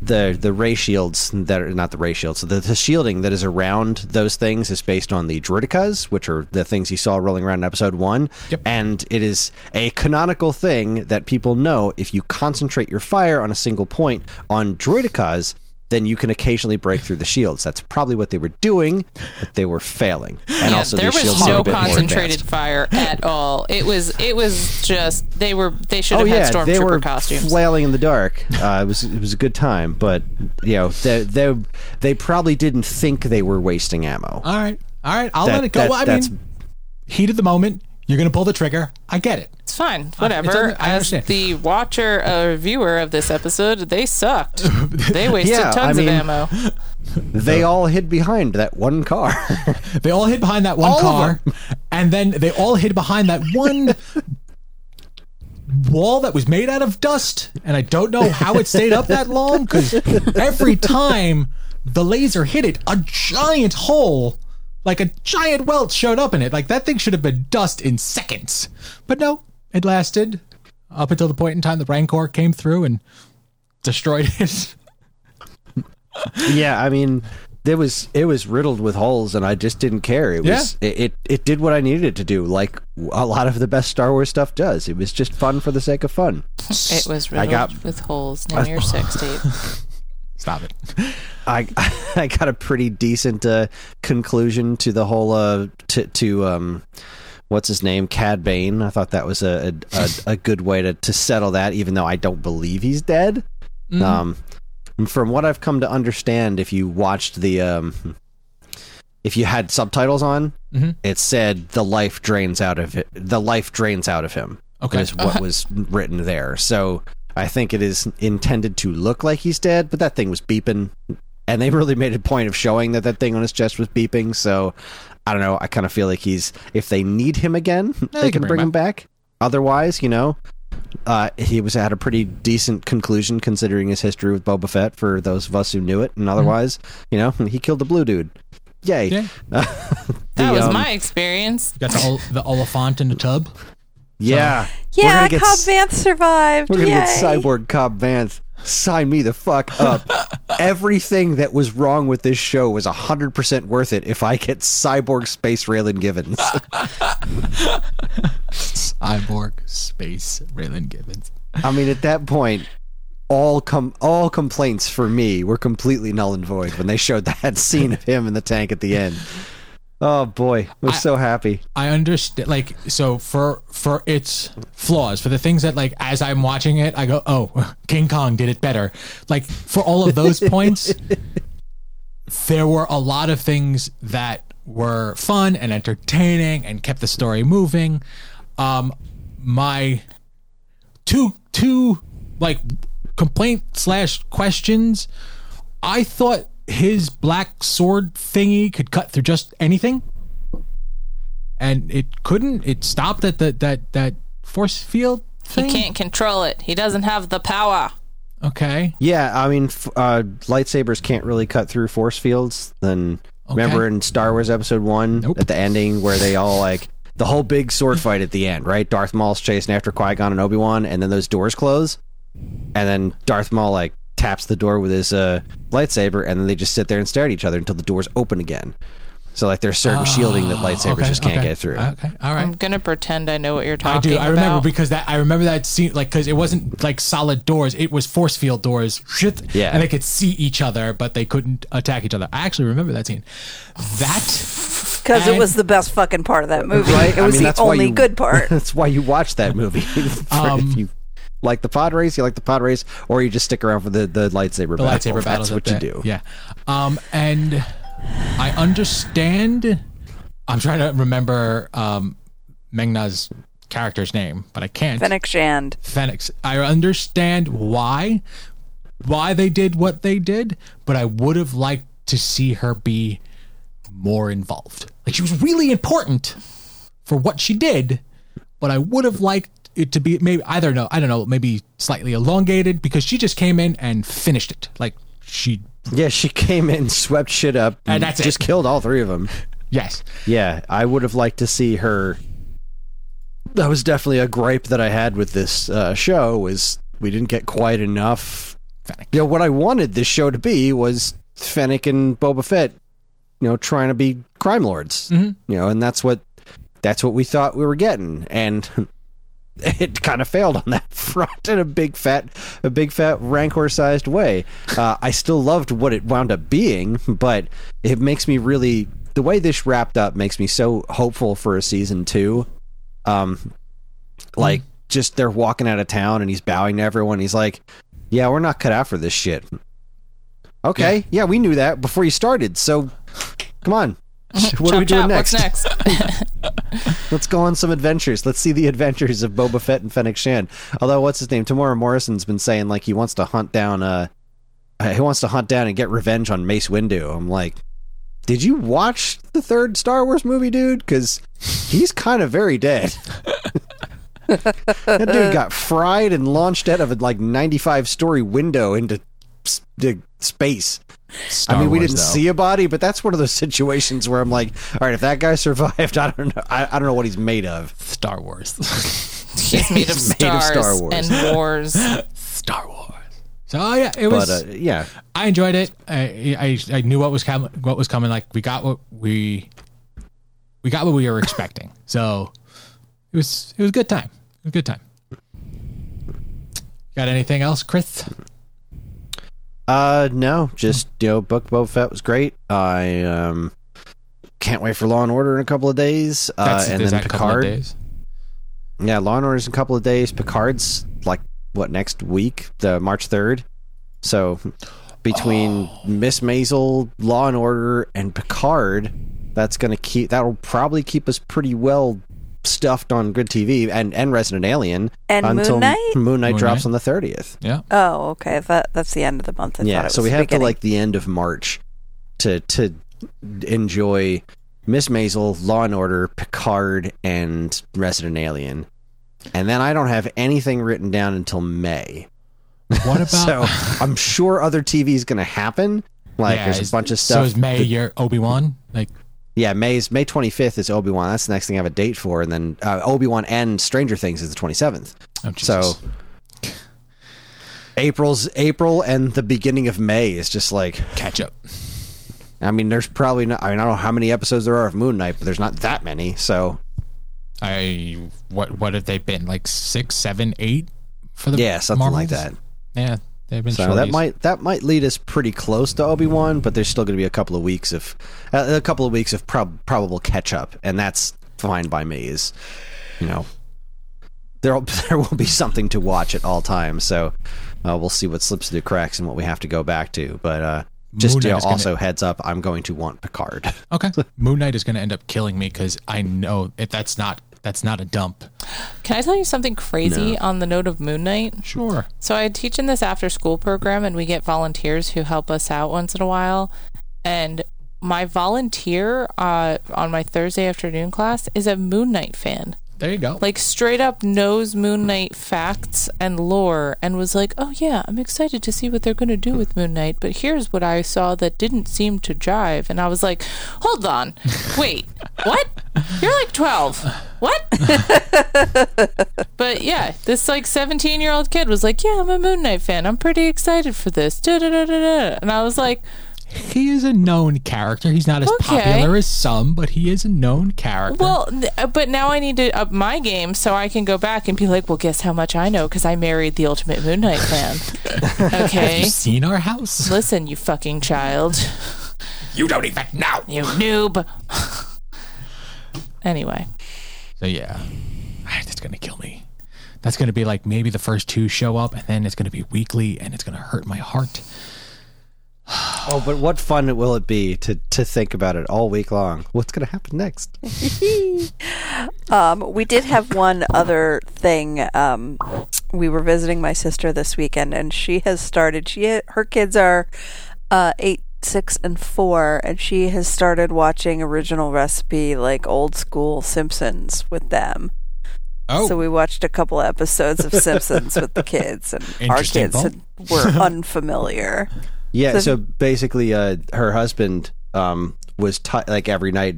the the ray shields that are not the ray shields. The, the shielding that is around those things is based on the Droidekas, which are the things you saw rolling around in episode one. Yep. And it is a canonical thing that people know. If you concentrate your fire on a single point on Droidekas, then you can occasionally break through the shields. That's probably what they were doing, but they were failing. And Yeah, also, there was no concentrated fire at all. It was it was just they were they should have Oh have yeah, had they were stormtrooper costumes. flailing in the dark. Uh, it was it was a good time, but you know they they they probably didn't think they were wasting ammo. All right, all right, I'll That- let it go. that- Well, I mean, heat of the moment. You're gonna pull the trigger. I get it. It's fine, whatever. under- I As understand. the watcher or viewer of this episode, they sucked. They wasted Yeah, I tons mean- of ammo. They all hid behind that one car. They all hid behind that one All car, and then they all hid behind that one wall that was made out of dust. And I don't know how it stayed up that long because every time the laser hit it, a giant hole, like a giant welt, showed up in it. Like that thing should have been dust in seconds. But no, it lasted up until the point in time the Rancor came through and destroyed it. yeah, I mean, there was it was riddled with holes, and I just didn't care. It was it, it it did what I needed it to do, like a lot of the best Star Wars stuff does. It was just fun for the sake of fun. It was I riddled got- with holes. Name your sex tape. Stop it. I I got a pretty decent uh, conclusion to the whole uh to to um what's his name Cad Bane. I thought that was a a, a, good way to to settle that, even though I don't believe he's dead. Um, from what I've come to understand, if you watched the um. If you had subtitles on, it said the life drains out of it. The life drains out of him. Okay. is what was written there. So I think it is intended to look like he's dead, but that thing was beeping, and they really made a point of showing that that thing on his chest was beeping. So I don't know. I kind of feel like he's if they need him again, they can bring him back. Otherwise, you know, uh, he was at a pretty decent conclusion considering his history with Boba Fett. For those of us who knew it, and otherwise, you know, he killed the blue dude. Yay! Yeah. That was um, my experience. Got the, ol- the Olyphant in the tub. Yeah, We're Yeah, gonna Cobb s- Vanth survived. We're gonna get Cyborg Cobb Vanth. Sign me the fuck up. Everything that was wrong with this show was hundred percent worth it if I get Cyborg Space Raylan Givens. Cyborg Space Raylan Gibbons. I mean, at that point, all com- all complaints for me were completely null and void when they showed that scene of him in the tank at the end. Oh boy, we're so happy. I understand. Like, so for for its flaws, for the things that like as I'm watching it, I go, "Oh, King Kong did it better." Like for all of those points, there were a lot of things that were fun and entertaining and kept the story moving. Um, my two two like complaint slash questions. I thought his black sword thingy could cut through just anything, and it couldn't. It stopped at the that that force field He can't control it. He doesn't have the power. Okay. Yeah, I mean, f- uh, lightsabers can't really cut through force fields. Then remember in Star Wars Episode One Nope. at the ending where they all like the whole big sword fight at the end, right? Darth Maul's chasing after Qui Gon and Obi Wan, and then those doors close, and then Darth Maul like taps the door with his uh, lightsaber, and then they just sit there and stare at each other until the doors open again. So like there's certain shielding that lightsabers Okay, just can't okay. get through. Okay. All right. I'm gonna pretend I know what you're talking. About. I talking do. about. I remember because that I remember that scene like because it wasn't like solid doors; it was force field doors. Shit. Yeah. and they could see each other, but they couldn't attack each other. I actually remember that scene. That Because it was the best fucking part of that movie. Right? It was I mean, the only you- good part. That's why you watch that movie. Um, if you like the pod race, you like the pod race, or you just stick around for the, the lightsaber the battle. lightsaber battles. That's what at you the- do. Yeah. Um, and I understand. I'm trying to remember um, Ming-Na's character's name, but I can't. Fennec Shand. Phoenix. I understand why why they did what they did, but I would have liked to see her be more involved. Like she was really important for what she did, but I would have liked it to be maybe I don't know, I don't know, maybe slightly elongated because she just came in and finished it. Like she Yeah, she came in, swept shit up, And that's it. just killed all three of them. yes. Yeah, I would have liked to see her. That was definitely a gripe that I had with this uh, show. Was we didn't get quite enough. Fennec. You know what I wanted this show to be was Fennec and Boba Fett, you know, trying to be crime lords. Mm-hmm. You know, and that's what that's what we thought we were getting, and it kind of failed on that front in a big fat, a big fat rancor sized way. Uh, I still loved what it wound up being, but it makes me really the way this wrapped up makes me so hopeful for a season two. Um, like just they're walking out of town and he's bowing to everyone. He's like, "Yeah, we're not cut out for this shit." Okay, yeah, we knew that before you started. So, come on. What are we doing chop, next? What's next? Let's go on some adventures. Let's see the adventures of Boba Fett and Fennec Shand. Although, what's his name? Temuera Morrison's been saying like he wants to hunt down. Uh, he wants to hunt down and get revenge on Mace Windu. I'm like, did you watch the third Star Wars movie, dude? Because he's kind of very dead. that dude got fried and launched out of a like 95 story window into s- the space. Star I mean, we Wars, didn't though. see a body, but that's one of those situations where I'm like, all right, if that guy survived, I don't know, I, I don't know what he's made of. Star Wars. He's made of He's made of stars Star Wars. and wars. Star Wars. So oh, yeah, it was But uh, yeah, I enjoyed it. I, I I knew what was coming. What was coming. Like we got what we we got what we were expecting. So it was it was a good time. It was a good time. Got anything else, Chris? Uh, no, just you know, Book Boba Fett was great. I um can't wait for Law and Order in a couple of days, uh, That's and then that a couple of Picard. days? Yeah, Law and Order's in a couple of days. Picard's like what next week, the March third. So between Oh. Miss Maisel, Law and Order, and Picard, that's gonna keep that'll probably keep us pretty well stuffed on good TV and and Resident Alien And Moon until Knight? Moon Knight Moon drops Knight? on the thirtieth. Yeah. Oh, okay. That that's the end of the month. I Yeah, it so we the have to like the end of March to to enjoy Miss Maisel, Law and Order, Picard, and Resident Alien. And then I don't have anything written down until May. What about? So I'm sure other TV is going to happen. Like Yeah, there's is- a bunch of stuff. So is May that- your Obi Wan? Like yeah, May's May 25th is Obi Wan. That's the next thing I have a date for, and then uh, Obi Wan and Stranger Things is the 27th. oh So April's April and the beginning of May is just like catch up. I mean, there's probably not. I, mean, I don't know how many episodes there are of Moon Knight, but there's not that many. So I what what have they been like six, seven, eight for the yeah, something like that. Yeah, they've been. So that might that might lead us pretty close to Obi Wan, but there's still going to be a couple of weeks of uh, a couple of weeks of prob- probable catch up, and that's fine by me. Is you know there there will be something to watch at all times. So uh, we'll see what slips through the cracks and what we have to go back to. But uh, just you know, is gonna- also heads up, I'm going to want Picard. Okay. Moon Knight is going to end up killing me because I know if that's not that's not a dump. Can I tell you something crazy on the note of Moon Knight? Sure. So I teach in this after school program, and we get volunteers who help us out once in a while. And my volunteer uh, on my Thursday afternoon class is a Moon Knight fan. There you go. like straight up knows Moon Knight facts and lore and was like, "Oh yeah, I'm excited to see what they're going to do with Moon Knight, but here's what I saw that didn't seem to jive." And I was like, "Hold on. Wait. what? You're like 12. What?" but yeah, this like 17-year-old kid was like, "Yeah, I'm a Moon Knight fan. I'm pretty excited for this." Da-da-da-da-da. And I was like, he is a known character. He's not as Okay. popular as some, but he is a known character. Well, th- uh, but now I need to up my game so I can go back and be like, well, guess how much I know because I married the ultimate Moon Knight fan. have okay. you seen our house? Listen, you fucking child. You don't even know. You noob. anyway, So yeah, Ah, that's gonna kill me. That's gonna be like maybe the first two show up, and then it's gonna be weekly, and it's gonna hurt my heart. Oh, but what fun will it be to to think about it all week long? What's going to happen next? Um, we did have one other thing. Um, we were visiting my sister this weekend, and she has started. She her kids are uh, eight, six, and four, and she has started watching original recipe, like old school Simpsons, with them. Oh, So we watched a couple episodes of Simpsons with the kids, and our kids had, were unfamiliar. Yeah, So- so basically, uh, her husband um, was ti like every night.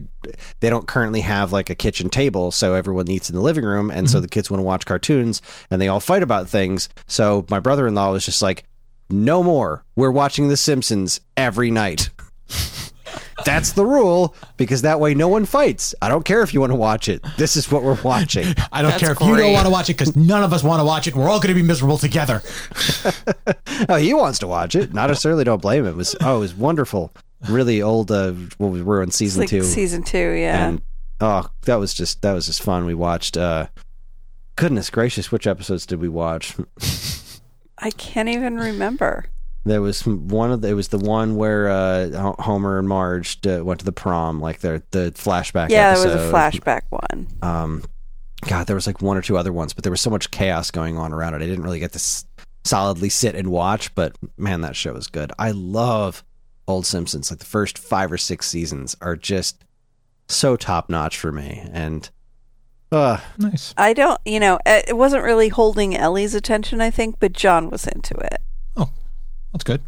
They don't currently have like a kitchen table, so everyone eats in the living room, and so the kids want to watch cartoons, and they all fight about things. So my brother-in-law was just like, "No more. We're watching The Simpsons every night." That's the rule because that way no one fights. I don't care if you want to watch it. This is what we're watching. I don't That's care if you don't great. want to watch it because none of us want to watch it. We're all gonna be miserable together. Oh, he wants to watch it. Not necessarily don't blame him. It was oh, it was wonderful. Really old. Uh, what we were in season like two. season two, yeah. and oh that was just that was just fun we watched uh goodness gracious which episodes did we watch I can't even remember. There was one of the, it was the one where uh homer and marge uh, went to the prom like the the flashback Yeah, episode. there was a flashback one. um god there was like one or two other ones but there was so much chaos going on around it i didn't really get to s- solidly sit and watch but man that show is good i love old simpsons like the first five or six seasons are just so top notch for me and uh Nice. I don't, you know, it it wasn't really holding Ellie's attention, I think, but John was into it. That's good.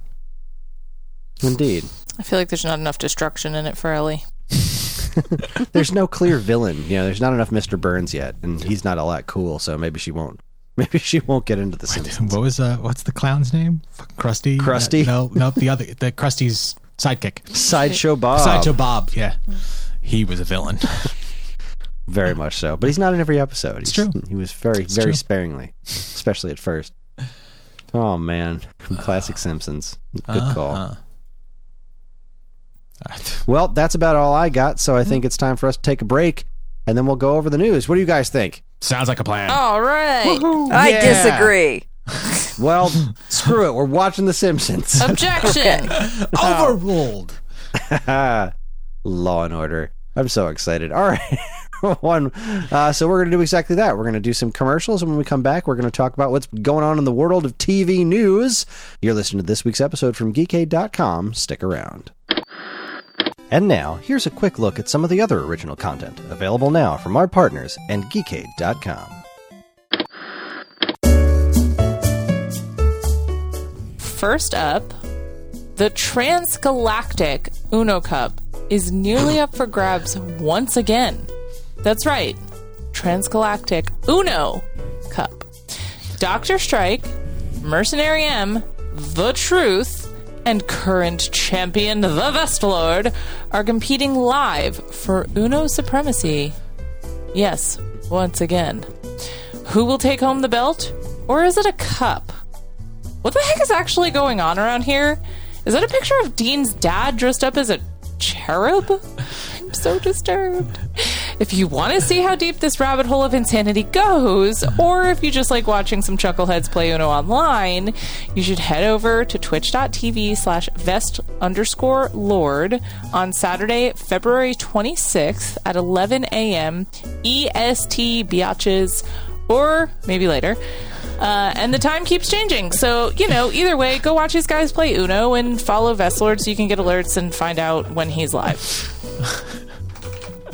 indeed I feel like there's not enough destruction in it for Ellie. there's no clear villain. You know, there's not enough Mr. Burns yet, and he's not all that cool. So maybe she won't. Maybe she won't get into the Simpsons. What was uh? What's the clown's name? Fucking Krusty. Krusty? Uh, no, no, the other, the Krusty's sidekick. Sideshow Bob, Sideshow Bob. Yeah, he was a villain. very much so. But he's not in every episode. He's, true. He was very, It's very true. sparingly, especially at first. Oh man, classic Simpsons. Good call. Uh-huh. Well, that's about all I got. So I think it's time for us to take a break, and then we'll go over the news. What do you guys think? Sounds like a plan. All right. I Yeah. disagree. Well, screw it. We're watching The Simpsons. Objection. Overruled. Law and Order. I'm so excited. All right. One. Uh, so we're going to do exactly that. We're going to do some commercials, and when we come back, we're going to talk about what's going on in the world of TV news. You're listening to this week's episode from Geekade.com. Stick around. And now, here's a quick look at some of the other original content available now from our partners and Geekade.com. First up, the Transgalactic Uno Cup is nearly up for grabs once again. That's right, Transgalactic Uno Cup. Doctor Strike, Mercenary M, The Truth, and current champion the Vestlord are competing live for Uno supremacy. Yes, once again. Who will take home the belt? Or is it a cup? What the heck is actually going on around here? Is that a picture of Dean's dad dressed up as a cherub? I'm so disturbed. If you want to see how deep this rabbit hole of insanity goes, or if you just like watching some chuckleheads play Uno online, you should head over to twitch.tv slash vest underscore lord on Saturday, February 26th at 11 a.m. EST biatches, or maybe later. Uh, and the time keeps changing. So, you know, either way, go watch these guys play Uno and follow Vestlord so you can get alerts and find out when he's live.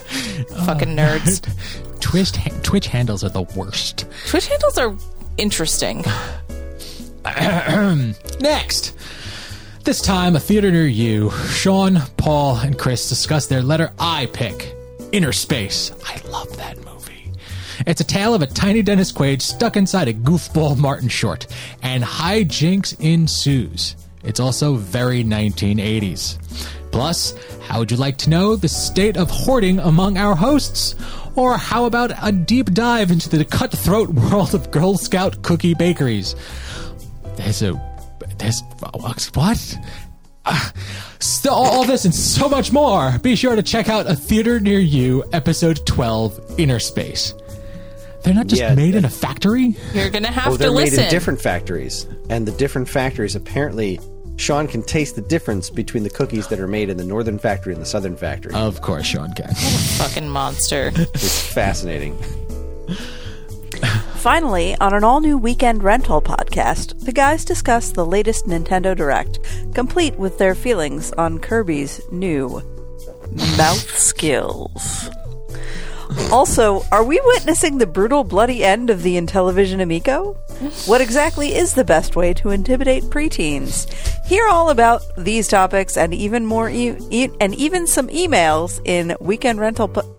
Fucking nerds. Twitch Twitch handles are the worst. Twitch handles are interesting. Next. This time, a theater near you, Sean, Paul, and Chris discuss their letter I pick, Inner Space. I love that movie. It's a tale of a tiny Dennis Quaid stuck inside a goofball Martin Short, and hijinks ensues. It's also very 1980s. Plus, how would you like to know the state of hoarding among our hosts? Or how about a deep dive into the cutthroat world of Girl Scout cookie bakeries? There's a. There's. What? Uh, so all this and so much more. Be sure to check out A Theater Near You, Episode 12, Inner Space. They're not just Yeah, made in a factory? You're gonna have Oh, they're to made listen. in different factories, and the different factories apparently. Sean can taste the difference between the cookies that are made in the northern factory and the southern factory. Of course, Sean can. Fucking monster. It's fascinating. Finally, on an all new weekend rental podcast, the guys discuss the latest Nintendo Direct, complete with their feelings on Kirby's new mouth skills. Also, are we witnessing the brutal, bloody end of the Intellivision Amico? What exactly is the best way to intimidate preteens? Hear all about these topics and even more, e- e- and even some emails in weekend rental. Po-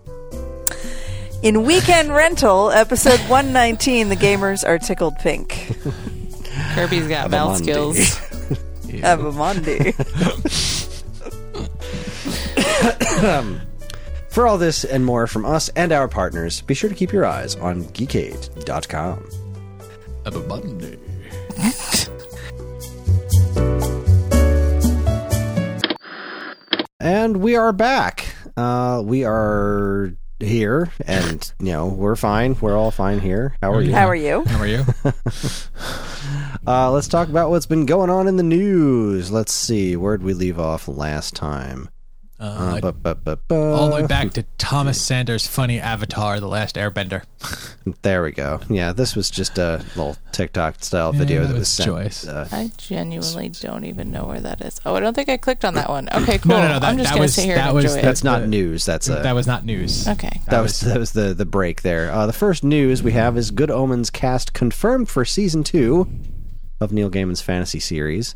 in Weekend Rental, episode 119, the gamers are tickled pink. Kirby's got mouth Abamundi. skills. Abamundi. For all this and more from us and our partners, be sure to keep your eyes on geekade.com. And we are back. Uh, we are here, and you know we're fine. We're all fine here. How are you? How are you? How are you? Uh, let's talk about what's been going on in the news. Let's see, where'd we leave off last time? Uh, bu- bu- bu- bu- All the way back to Thomas Sanders' funny avatar, The Last Airbender. There we go. Yeah, this was just a little TikTok style video that that was was sent. choice. Uh, I genuinely don't even know where that is. Oh, I don't think I clicked on that one. Okay, cool. No, no, no, that- I'm just gonna was- sit here that and was- enjoy it. that's not the- news. That's a that was not news. Okay. that was that was the the break there. Uh, the first news we have is Good Omens cast confirmed for season two of Neil Gaiman's fantasy series,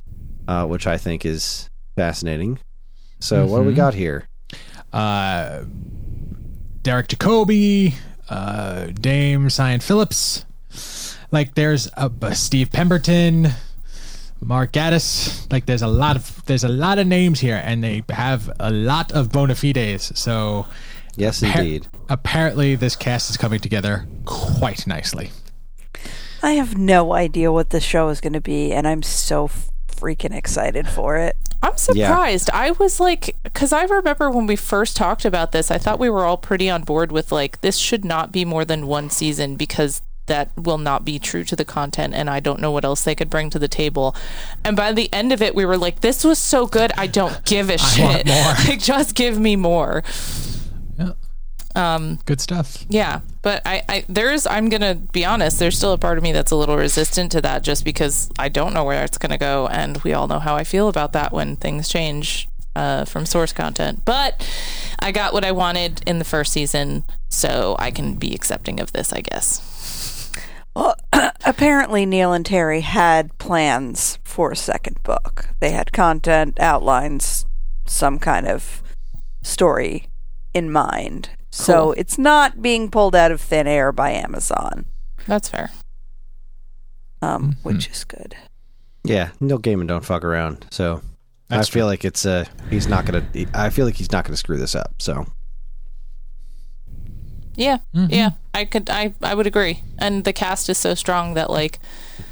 uh, which I think is fascinating. So what do we got here? uh, Derek Jacobi, uh, Dame Siân Phillips. Like there's a, a Steve Pemberton, Mark Gatiss. Like there's a lot of there's a lot of names here, and they have a lot of bona fides. So Yes, appar- indeed. apparently this cast is coming together quite nicely. I have no idea what this show is going to be, and I'm so freaking excited for it. I'm surprised. I was like, because I remember when we first talked about this, I thought we were all pretty on board with like, this should not be more than one season because that will not be true to the content and I don't know what else they could bring to the table. And by the end of it, we were like, this was so good, I don't give a shit. like, just give me more. Good stuff. Yeah, but I, I there's I'm gonna be honest. There's still a part of me that's a little resistant to that, just because I don't know where it's gonna go, and we all know how I feel about that when things change uh, from source content. But I got what I wanted in the first season, so I can be accepting of this, I guess. Well, apparently Neil and Terry had plans for a second book. They had content, outlines, some kind of story in mind. So Cool. it's not being pulled out of thin air by Amazon, That's fair. um, which is good. Yeah, Neil Gaiman don't fuck around. So That's I feel like it's uh he's not gonna. I feel like he's not gonna screw this up. So Yeah, yeah, I could, I, I would agree. And the cast is so strong that like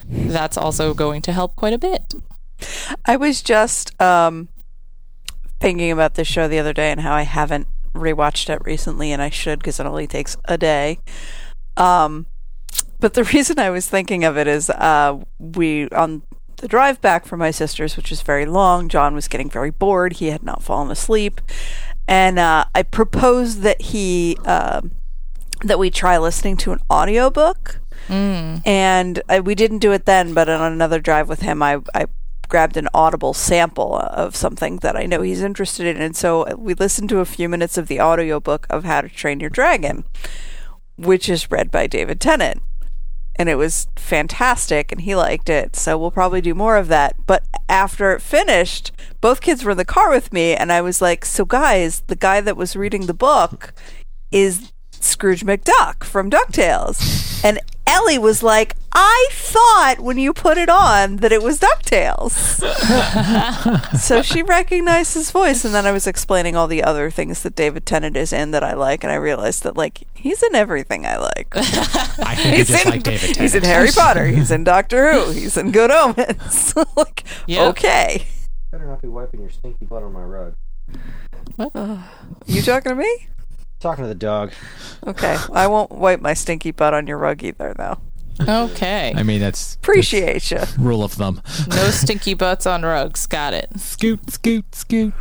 that's also going to help quite a bit. I was just um, thinking about this show the other day and how I haven't rewatched it recently, and I should because it only takes a day. Um, but the reason I was thinking of it is uh, we on the drive back from my sister's, which was very long. John was getting very bored; he had not fallen asleep, and uh, I proposed that he um that we try listening to an audiobook and I, we didn't do it then but on another drive with him I, I grabbed an audible sample of something that i know he's interested in and so we listened to a few minutes of the audiobook of how to train your dragon which is read by David Tennant. And it was fantastic, and he liked it. So we'll probably do more of that. But after it finished, both kids were in the car with me, and I was like, So, guys, the guy that was reading the book is Scrooge McDuck from DuckTales. And Ellie was like, I thought when you put it on that it was DuckTales. so she recognized his voice. And then I was explaining all the other things that David Tennant is in that I like. And I realized that, like, he's in everything I like. I think He's just in, like David he's in Harry Potter. He's in Doctor Who. He's in Good Omens. like, Yep. okay. Better not be wiping your stinky butt on my rug. You talking to me? Talking to the dog. Okay. I won't wipe my stinky butt on your rug either, though. Okay. I mean, that's Appreciate you. rule of thumb. No stinky butts on rugs. Got it. Scoot, scoot, scoot.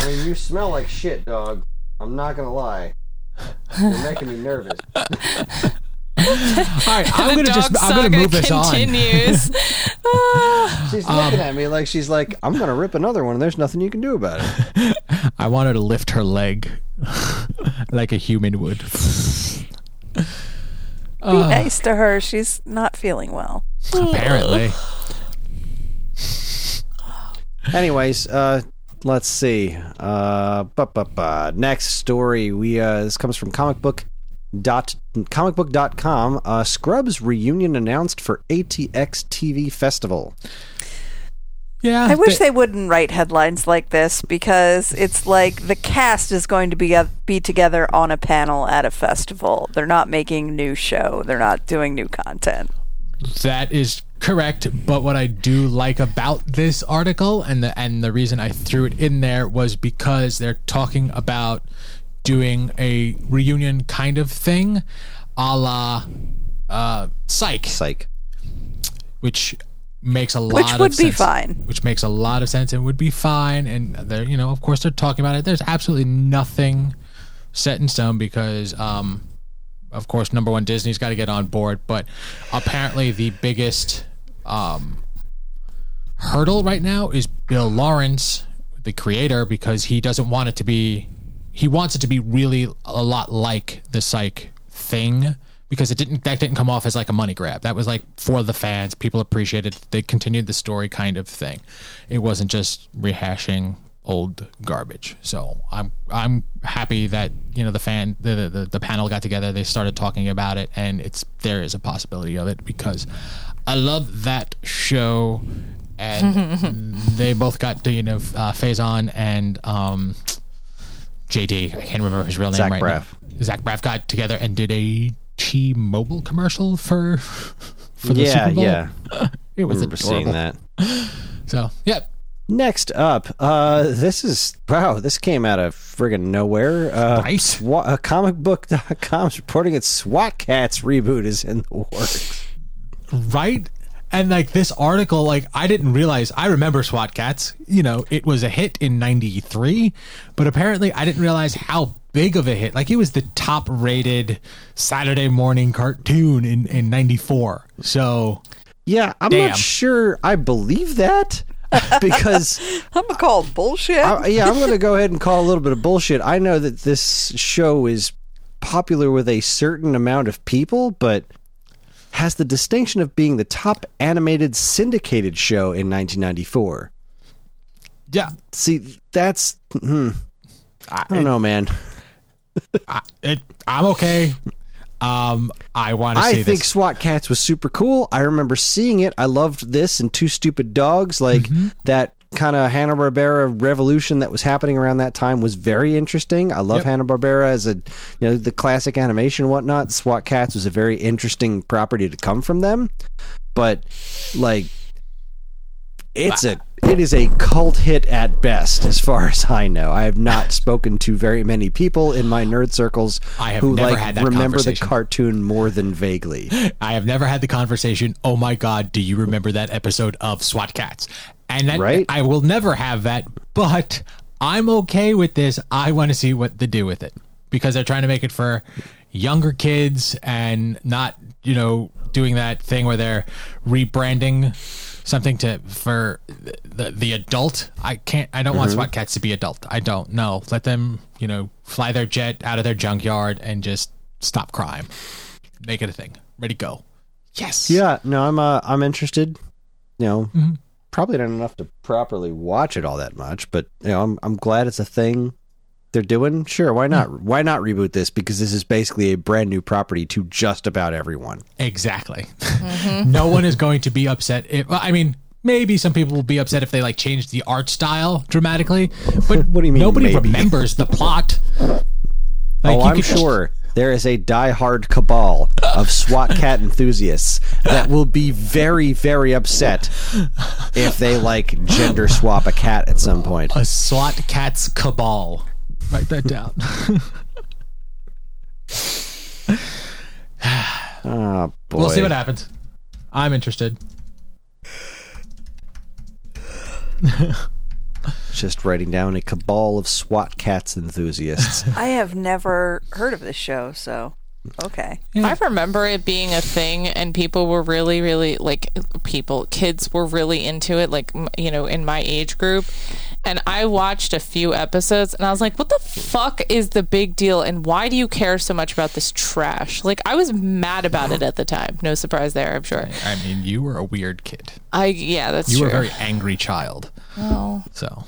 I mean, you smell like shit, dog. I'm not gonna lie. You're making me nervous. All right, I'm the gonna dog just I'm gonna move this on. continues. Ah. She's Um, looking at me like she's like, I'm gonna rip another one. and There's nothing you can do about it. I want her to lift her leg like a human would. Be nice to her. She's not feeling well. Apparently, Anyways, uh, let's see. Uh, bu- bu- bu- next story. We uh, this comes from comic book dot comicbook.com. Uh, Scrubs reunion announced for ATX TV Festival. Yeah. I wish they- they wouldn't write headlines like this because it's like the cast is going to be be together on a panel at a festival. They're not making new show. They're not doing new content. That is correct, but what I do like about this article and the and the reason I threw it in there was because they're talking about doing a reunion kind of thing, a la uh, Psych, Psych. which makes a lot Which of would be sense. fine. Which makes a lot of sense and would be fine. And they're you know of course they're talking about it. There's absolutely nothing set in stone because um, of course, number one, Disney's got to get on board. But apparently, the biggest um, hurdle right now is Bill Lawrence, the creator, because he doesn't want it to be. He wants it to be really a lot like the Psych thing because it didn't. That didn't come off as like a money grab. That was like for the fans. People appreciated. They continued the story kind of thing. It wasn't just rehashing old garbage. So I'm I'm happy that you know the fan the, the the panel got together. They started talking about it, and it's there is a possibility of it because I love that show, and they both got to you know uh, Faison and um, JD. I can't remember his real name Zach right Braff. now. Zach Braff got together and did a T-Mobile commercial for for the yeah, Super Bowl. yeah. It was remember adorable. seeing that. So yep. Next up, uh, this is wow. This came out of friggin' nowhere. Uh, Right. Swa- uh, comicbook.com is reporting its SWAT Kats reboot is in the works. right and like this article like i didn't realize i remember swat kats you know it was a hit in 93 but apparently i didn't realize how big of a hit like it was the top rated saturday morning cartoon in in 94 so Yeah, I'm Damn. not sure I believe that because I'm gonna call bullshit. I, yeah, I'm going to go ahead and call a little bit of bullshit. I know that this show is popular with a certain amount of people, but has the distinction of being the top animated syndicated show in 1994. yeah See, that's hmm, I don't know, man. it, i'm okay um i want to. I think this SWAT Kats was super cool. I remember seeing it. I loved this and Two Stupid Dogs. Like Mm-hmm. that kind of Hanna Barbera revolution that was happening around that time was very interesting. I love Yep. Hanna Barbera as a you know the classic animation and whatnot. SWAT Kats was a very interesting property to come from them, but like it's a it is a cult hit at best, as far as I know. I have not spoken to very many people in my nerd circles I have who never like had that remember the cartoon more than vaguely. I have never had the conversation. Oh my God, do you remember that episode of SWAT Kats? And that, Right. I will never have that, but I'm okay with this. I want to see what they do with it because they're trying to make it for younger kids and not, you know, doing that thing where they're rebranding something to for the the, adult. I can't. I don't want SWAT Kats to be adult. I don't. No, let them, you know, fly their jet out of their junkyard and just stop crime. Make it a thing. Ready, go. Yes. Yeah, no, I'm uh, I'm interested. You know, probably not enough to properly watch it all that much, but you know, I'm I'm glad it's a thing they're doing. Sure, why not? Why not reboot this? Because this is basically a brand new property to just about everyone. Exactly. Mm-hmm. no one is going to be upset. If, I mean, maybe some people will be upset if they like change the art style dramatically, but What do you mean, Nobody maybe? remembers the plot. Like, oh, I'm could- sure there is a die-hard cabal of SWAT cat enthusiasts that will be very, very upset if they like gender swap a cat at some point. a SWAT cat's cabal. Write that down. Oh ah, boy, we'll see what happens. I'm interested. Just writing down a cabal of SWAT Kats enthusiasts. I have never heard of this show, so okay. I remember it being a thing, and people were really, really like people, kids were really into it, like you know, in my age group. And I watched a few episodes, and I was like, "What the fuck is the big deal? And why do you care so much about this trash?" Like, I was mad about it at the time. No surprise there, I'm sure. I mean, you were a weird kid. I yeah, that's You true. were a very angry child. oh, So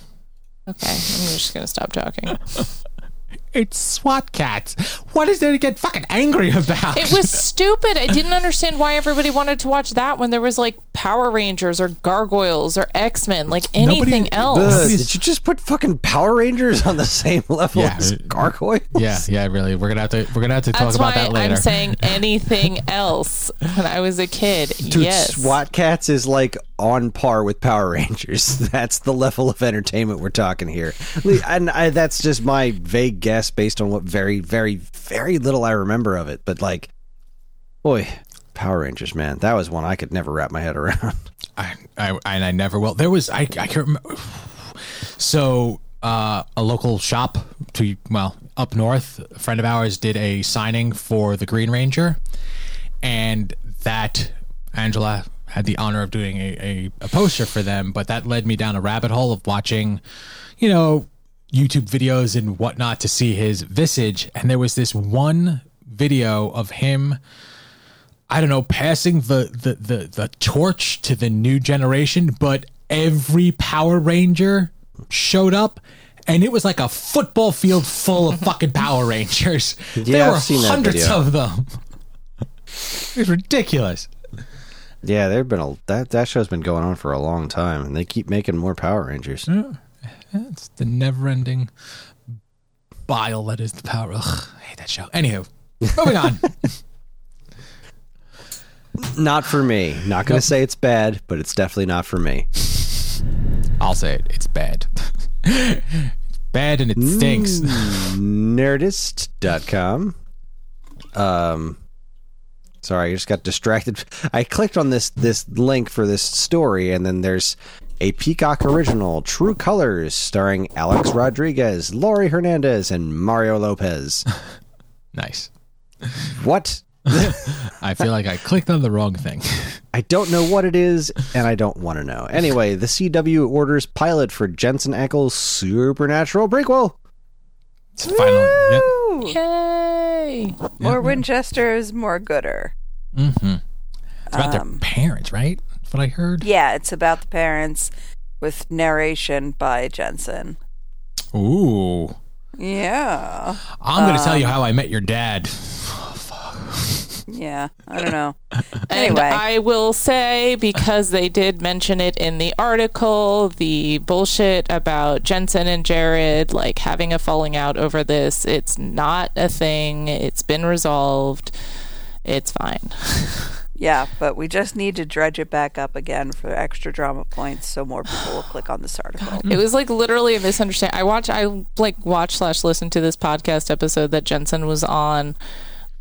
okay. I'm just gonna stop talking. it's SWAT Kats. What is there to get fucking angry about? It was stupid. I didn't understand why everybody wanted to watch that when there was like Power Rangers or Gargoyles or X Men, like anything Nobody- else. Ugh, Nobody's- did you just put fucking Power Rangers on the same level Yeah. as gargoyles? yeah, yeah, really. We're gonna have to. We're gonna have to talk That's about that later. I'm saying anything else. When I was a kid, Dude, yes. SWAT Kats is like on par with Power Rangers. That's the level of entertainment we're talking here. And I, that's just my vague guess based on what very, very, very little I remember of it. But like, boy, Power Rangers, man, that was one I could never wrap my head around. I, I and I never will. There was I I can't remember. So uh, a local shop to well up north, a friend of ours did a signing for the Green Ranger, and that Angela had the honor of doing a, a, a poster for them. But that led me down a rabbit hole of watching, you know, YouTube videos and whatnot to see his visage. And there was this one video of him. I don't know, passing the, the, the, the torch to the new generation, but every Power Ranger showed up and it was like a football field full of fucking Power Rangers. Yeah, there I've were hundreds of them. It was ridiculous. yeah, there've been a that that show's been going on for a long time, and they keep making more Power Rangers. It's the never ending bile that is the Power. Ugh, I hate that show. Anywho, moving on. Not for me. Not going to say it's bad, but it's definitely not for me. I'll say it. It's bad. it's bad and it stinks. Nerdist.com. Um, sorry, I just got distracted. I clicked on this this link for this story, and then there's a Peacock original, True Colors, starring Alex Rodriguez, Laurie Hernandez, and Mario Lopez. Nice. What? I feel like I clicked on the wrong thing. I don't know what it is, and I don't want to know. Anyway, the CW orders pilot for Jensen Ackles' Supernatural prequel. It's finally. Yep. Woo! Yay! More Winchesters, more gooder. Mm-hmm. It's about Um, their parents, right? That's what I heard. Yeah, it's about the parents with narration by Jensen. Ooh. Yeah. I'm going to tell you how I met your dad. Yeah. I don't know. And Anyway. I will say, because they did mention it in the article, the bullshit about Jensen and Jared like having a falling out over this, it's not a thing. It's been resolved. It's fine. Yeah, but we just need to dredge it back up again for extra drama points so more people will click on this article. It was like literally a misunderstanding. I watch, I like watch slash listen to this podcast episode that Jensen was on,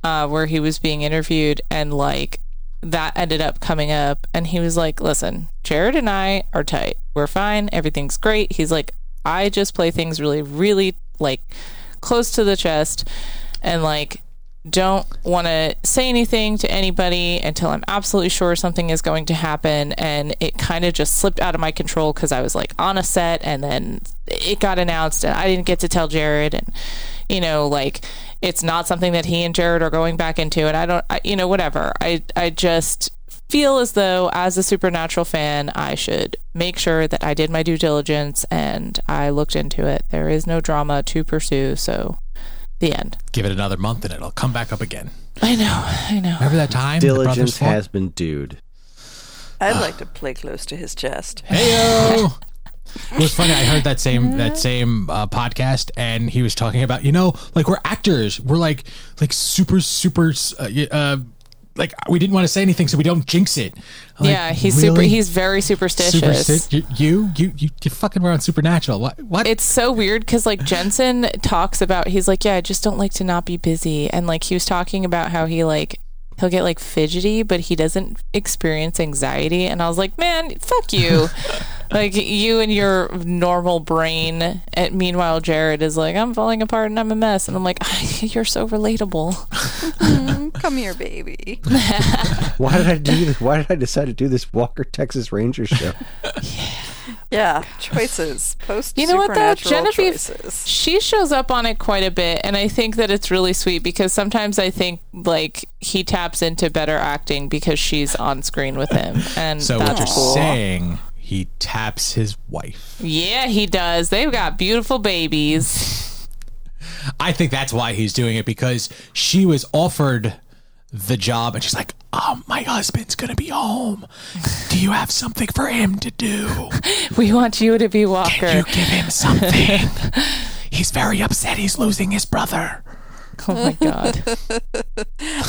uh, where he was being interviewed, and like that ended up coming up, and he was like, "Listen, Jared and I are tight. We're fine. Everything's great." He's like, "I just play things really, really like close to the chest, and like." Don't want to say anything to anybody until I'm absolutely sure something is going to happen. And it kind of just slipped out of my control because I was like on a set and then it got announced and I didn't get to tell Jared. And, you know, like it's not something that he and Jared are going back into. And I don't, I, you know, whatever. I, I just feel as though as a supernatural fan, I should make sure that I did my due diligence and I looked into it. There is no drama to pursue. So the end. Give it another month and it'll come back up again. I know. I know. Remember that time? Diligence has been dude. I'd like to play close to his chest. Heyo. It was funny. I heard that same that same uh, podcast, and he was talking about you know, like we're actors, we're like like super super, uh, uh, like we didn't want to say anything so we don't jinx it. Like, yeah, he's super. He's very superstitious. Supersti- you, you you you fucking were on Supernatural. What what? it's so weird because like Jensen talks about he's like yeah I just don't like to not be busy and like he was talking about how he like he'll get like fidgety but he doesn't experience anxiety and I was like man fuck you like you and your normal brain and meanwhile Jared is like I'm falling apart and I'm a mess and I'm like you're so relatable Mm, come here, baby. Why did I do this? Why did I decide to do this Walker Texas Ranger show? Yeah, choices. Post You know what though, supernatural Genevieve, choices. she shows up on it quite a bit, and I think that it's really sweet because sometimes I think like he taps into better acting because she's on screen with him, and so that's what you're cool. saying? He taps his wife. Yeah, he does. They've got beautiful babies. I think that's why he's doing it because she was offered the job and she's like, "Oh, my husband's gonna be home. Do you have something for him to do? We want you to be Walker. Can you give him something? he's very upset. He's losing his brother." Oh my god.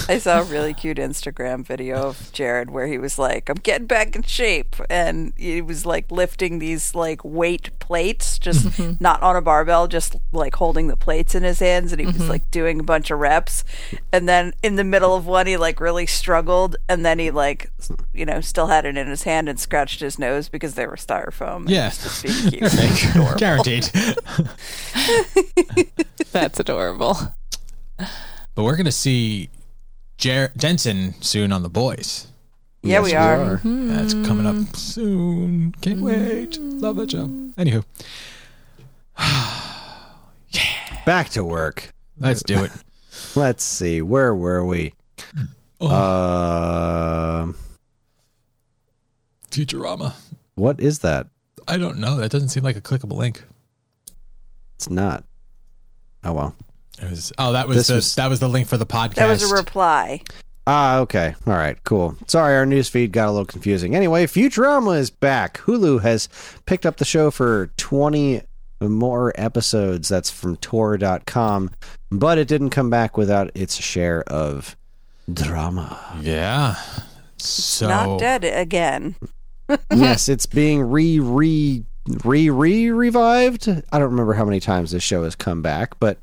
I saw a really cute Instagram video of Jared where he was like, "I'm getting back in shape," and he was like lifting these like weight plates, just Mm-hmm. not on a barbell, just like holding the plates in his hands, and he Mm-hmm. was like doing a bunch of reps. And then in the middle of one, he like really struggled, and then he like, you know, still had it in his hand and scratched his nose because they were styrofoam. Yeah. it was just being cute. It was adorable. Guaranteed. That's adorable. But we're gonna see Jer- Jensen soon on the boys. Yeah, we are. That's coming up soon. Can't wait. Love that show. Anywho, yeah. Back to work. let's do it. Let's see. Where were we? Um, Futurama. what is that? I don't know. That doesn't seem like a clickable link. It's not. Oh well. It was, oh, that was This the was- that was the link for the podcast. That was a reply. Ah, okay. All right, cool. Sorry, our news feed got a little confusing. Anyway, Futurama is back. Hulu has picked up the show for 20 more episodes. That's from Tor.com. But it didn't come back without its share of drama. yeah. So Not dead again. yes, it's being re re re re revived. I don't remember how many times this show has come back, but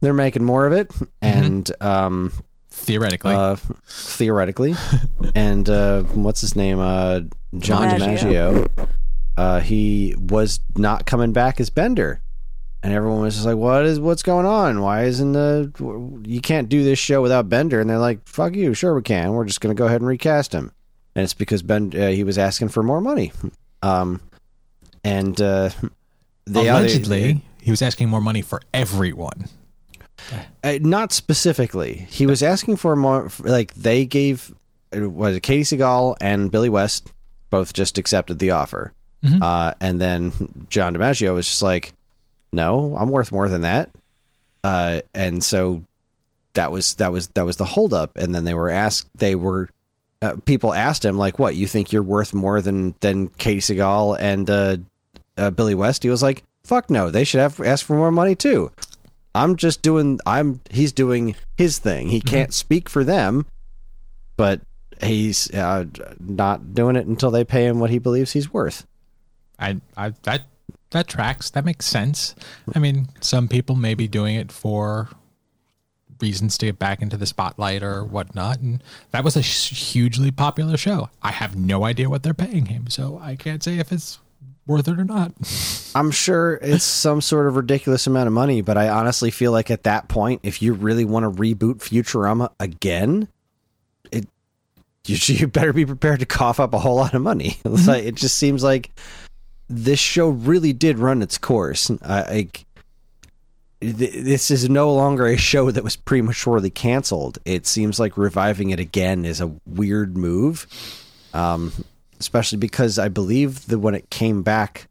they're making more of it. And um theoretically, uh, theoretically. and uh, what's his name? Uh, John DiMaggio. DiMaggio. Uh, he was not coming back as Bender, and everyone was just like, "What is what's going on? Why isn't the you can't do this show without Bender?" And they're like, "Fuck you, sure we can. We're just gonna go ahead and recast him." And it's because Ben uh, he was asking for more money. Um, and uh, they allegedly, he was asking more money for everyone. Uh, not specifically. He was asking for more. Like they gave, uh, was it Katey Sagal and Billy West both just accepted the offer, Mhm. uh, and then John DiMaggio was just like, "No, I'm worth more than that," uh, and so that was that was that was the holdup. And then they were asked. They were uh, people asked him like, "What you think you're worth more than than Katey Sagal and uh, uh, Billy West?" He was like, "Fuck no, they should have asked for more money too." I'm just doing I'm he's doing his thing. He can't speak for them, but he's uh, not doing it until they pay him what he believes he's worth. I, I that that tracks. That makes sense. I mean, some people may be doing it for reasons to get back into the spotlight or whatnot, and that was a hugely popular show. I have no idea what they're paying him, so I can't say if it's worth it or not. I'm sure it's some sort of ridiculous amount of money, but I honestly feel like at that point, if you really want to reboot Futurama again, it you, you better be prepared to cough up a whole lot of money. It's like, it just seems like this show really did run its course. This is no longer a show that was prematurely canceled. It seems like reviving it again is a weird move, um, especially because I believe that when it came back,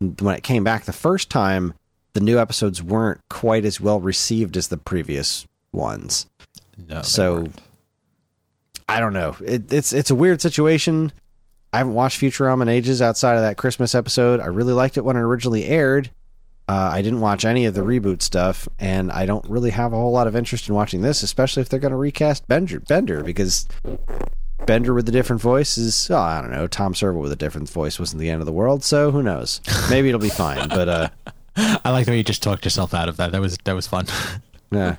when it came back the first time, the new episodes weren't quite as well received as the previous ones. No, So. I don't know. It, it's it's a weird situation. I haven't watched Futurama in ages outside of that Christmas episode. I really liked it when it originally aired. Uh, I didn't watch any of the reboot stuff, and I don't really have a whole lot of interest in watching this, especially if they're going to recast Bender, Bender, because Bender with a different voice is, oh, I don't know, Tom Servo with a different voice wasn't the end of the world, so who knows? Maybe it'll be fine, but uh, I like the way you just talked yourself out of that. That was that was fun. yeah.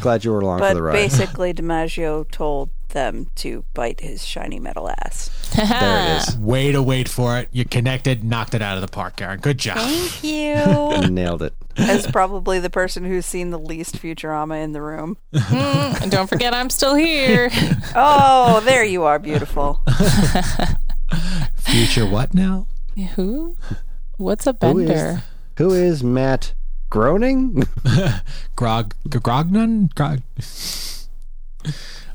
Glad you were along for the ride. basically, DiMaggio told them to bite his shiny metal ass. there it is. Way to wait for it. You connected, knocked it out of the park, Karen. Good job. Thank you. Nailed it. As probably the person who's seen the least Futurama in the room. And don't forget, I'm still here. Oh, there you are, beautiful. Future what now? Who? What's a bender? Who is Matt Groening? Grog Grognon? Grog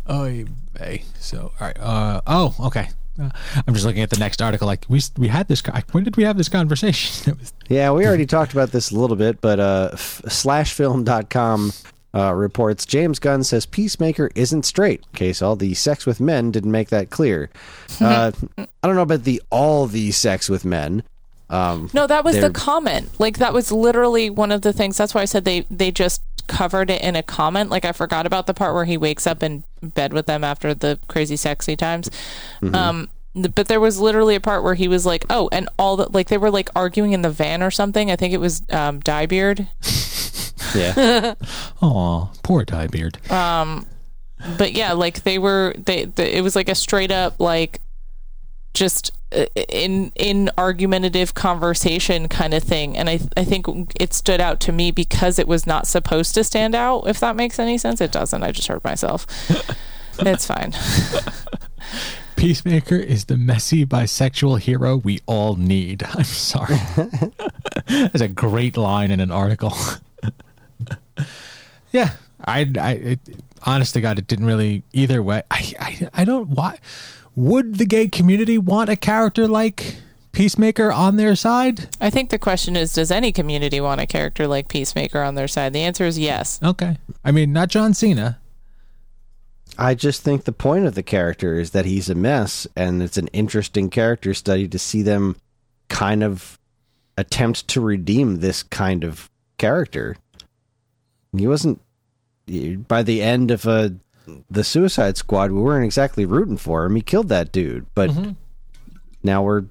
Oh hey. So all right. Uh oh, okay. Uh, I'm just looking at the next article. Like we we had this. When did we have this conversation? Was Yeah, we already talked about this a little bit, but uh, f- slashfilm.com uh, reports James Gunn says Peacemaker isn't straight. Case all the sex with men didn't make that clear. Uh, I don't know about the all the sex with men. Um, No, that was They're- the comment. Like that was literally one of the things. That's why I said they they just covered it in a comment. Like I forgot about the part where he wakes up in bed with them after the crazy sexy times. Um but there was literally a part where he was like, "Oh, and all the like they were like arguing in the van or something. I think it was um Dyebeard. yeah, oh poor Dyebeard. Um, but yeah, like they were they, they it was like a straight up like just in in argumentative conversation kind of thing and I I think it stood out to me because it was not supposed to stand out if that makes any sense it doesn't I just heard myself it's fine Peacemaker is the messy bisexual hero we all need. I'm sorry. That's a great line in an article. yeah, I, I, it, honest to God, it didn't really either way. I, I, I don't. Why would the gay community want a character like Peacemaker on their side? I think the question is does any community want a character like Peacemaker on their side the answer is yes Okay, I mean, not John Cena. I just think the point of the character is that he's a mess, and it's an interesting character study to see them kind of attempt to redeem this kind of character. He wasn't by the end of uh, the Suicide Squad. We weren't exactly rooting for him. He killed that dude, but now we're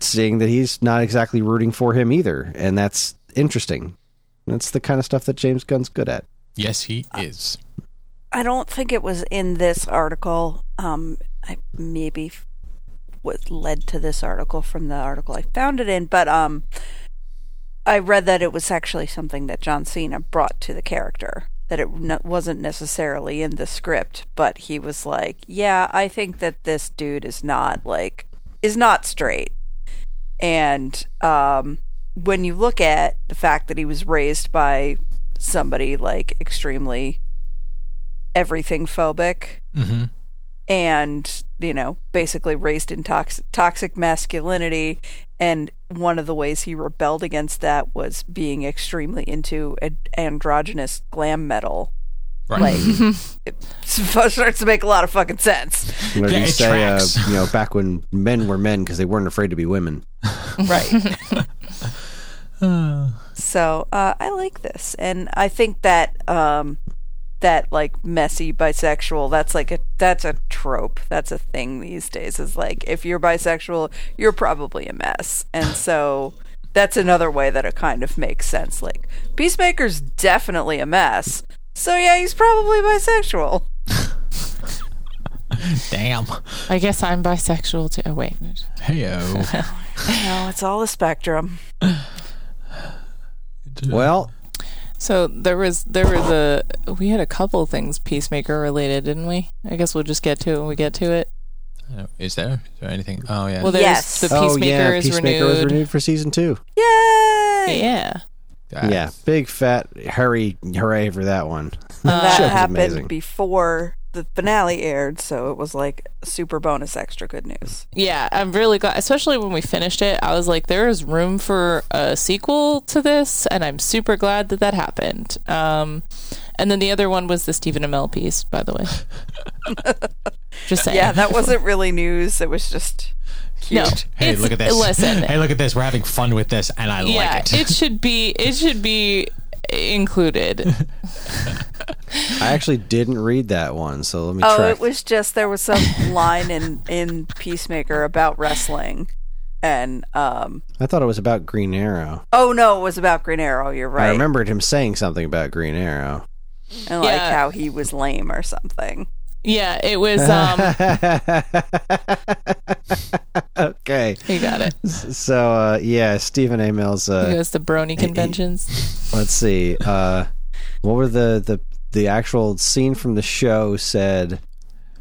seeing that he's not exactly rooting for him either, and that's interesting. That's the kind of stuff that James Gunn's good at. Yes, he is. I don't think it was in this article. Um, I maybe what led to this article from the article I found it in, but um, I read that it was actually something that John Cena brought to the character. That it wasn't necessarily in the script, but he was like, "Yeah, I think that this dude is not like is not straight." And um, when you look at the fact that he was raised by somebody like extremely everything phobic hmm and you know basically raised in toxic toxic masculinity and one of the ways he rebelled against that was being extremely into ad- androgynous glam metal Right. like it starts to make a lot of fucking sense What did Yeah, he it say? Uh, you know, back when men were men because they weren't afraid to be women. right so uh, i like this and i think that um that like messy bisexual that's like a that's a trope. That's a thing these days is like if you're bisexual you're probably a mess. And so that's another way that it kind of makes sense. Like peacemaker's definitely a mess. So yeah he's probably bisexual. Damn. I guess I'm bisexual too. Oh wait. Heyo. no it's all a spectrum. Well, So there was there was a we had a couple things Peacemaker related, didn't we? I guess we'll just get to it when we get to it. Uh, Is there? Is there anything? Oh yeah. Well, there's Yes. the oh Peacemaker yeah, is Peacemaker renewed. was renewed for season two. yay Yeah. Uh, yeah, big fat hurry, hooray for that one. And that happened amazing. before the finale aired, so it was like super bonus extra good news. Yeah, I'm really glad, especially when we finished it. I was like, there is room for a sequel to this, and I'm super glad that that happened. Um, and then the other one was the Stephen Amell piece, by the way. Just saying. Yeah, that wasn't really news. It was just no. cute. Hey, it's- look at this. Listen, Hey, look at this. We're having fun with this, and I yeah, like it. it should be. It should be included. I actually didn't read that one, so let me Oh, track. it was just there was some line in in Peacemaker about wrestling, and um. I thought it was about Green Arrow. Oh no, it was about Green Arrow. You're right. I remembered him saying something about Green Arrow. and like Yeah. how he was lame or something. Yeah, it was. Um, okay, you got it. so uh, yeah, Stephen Amell. He Uh, goes to brony conventions. let's see. Uh, what were the, the the actual scene from the show said?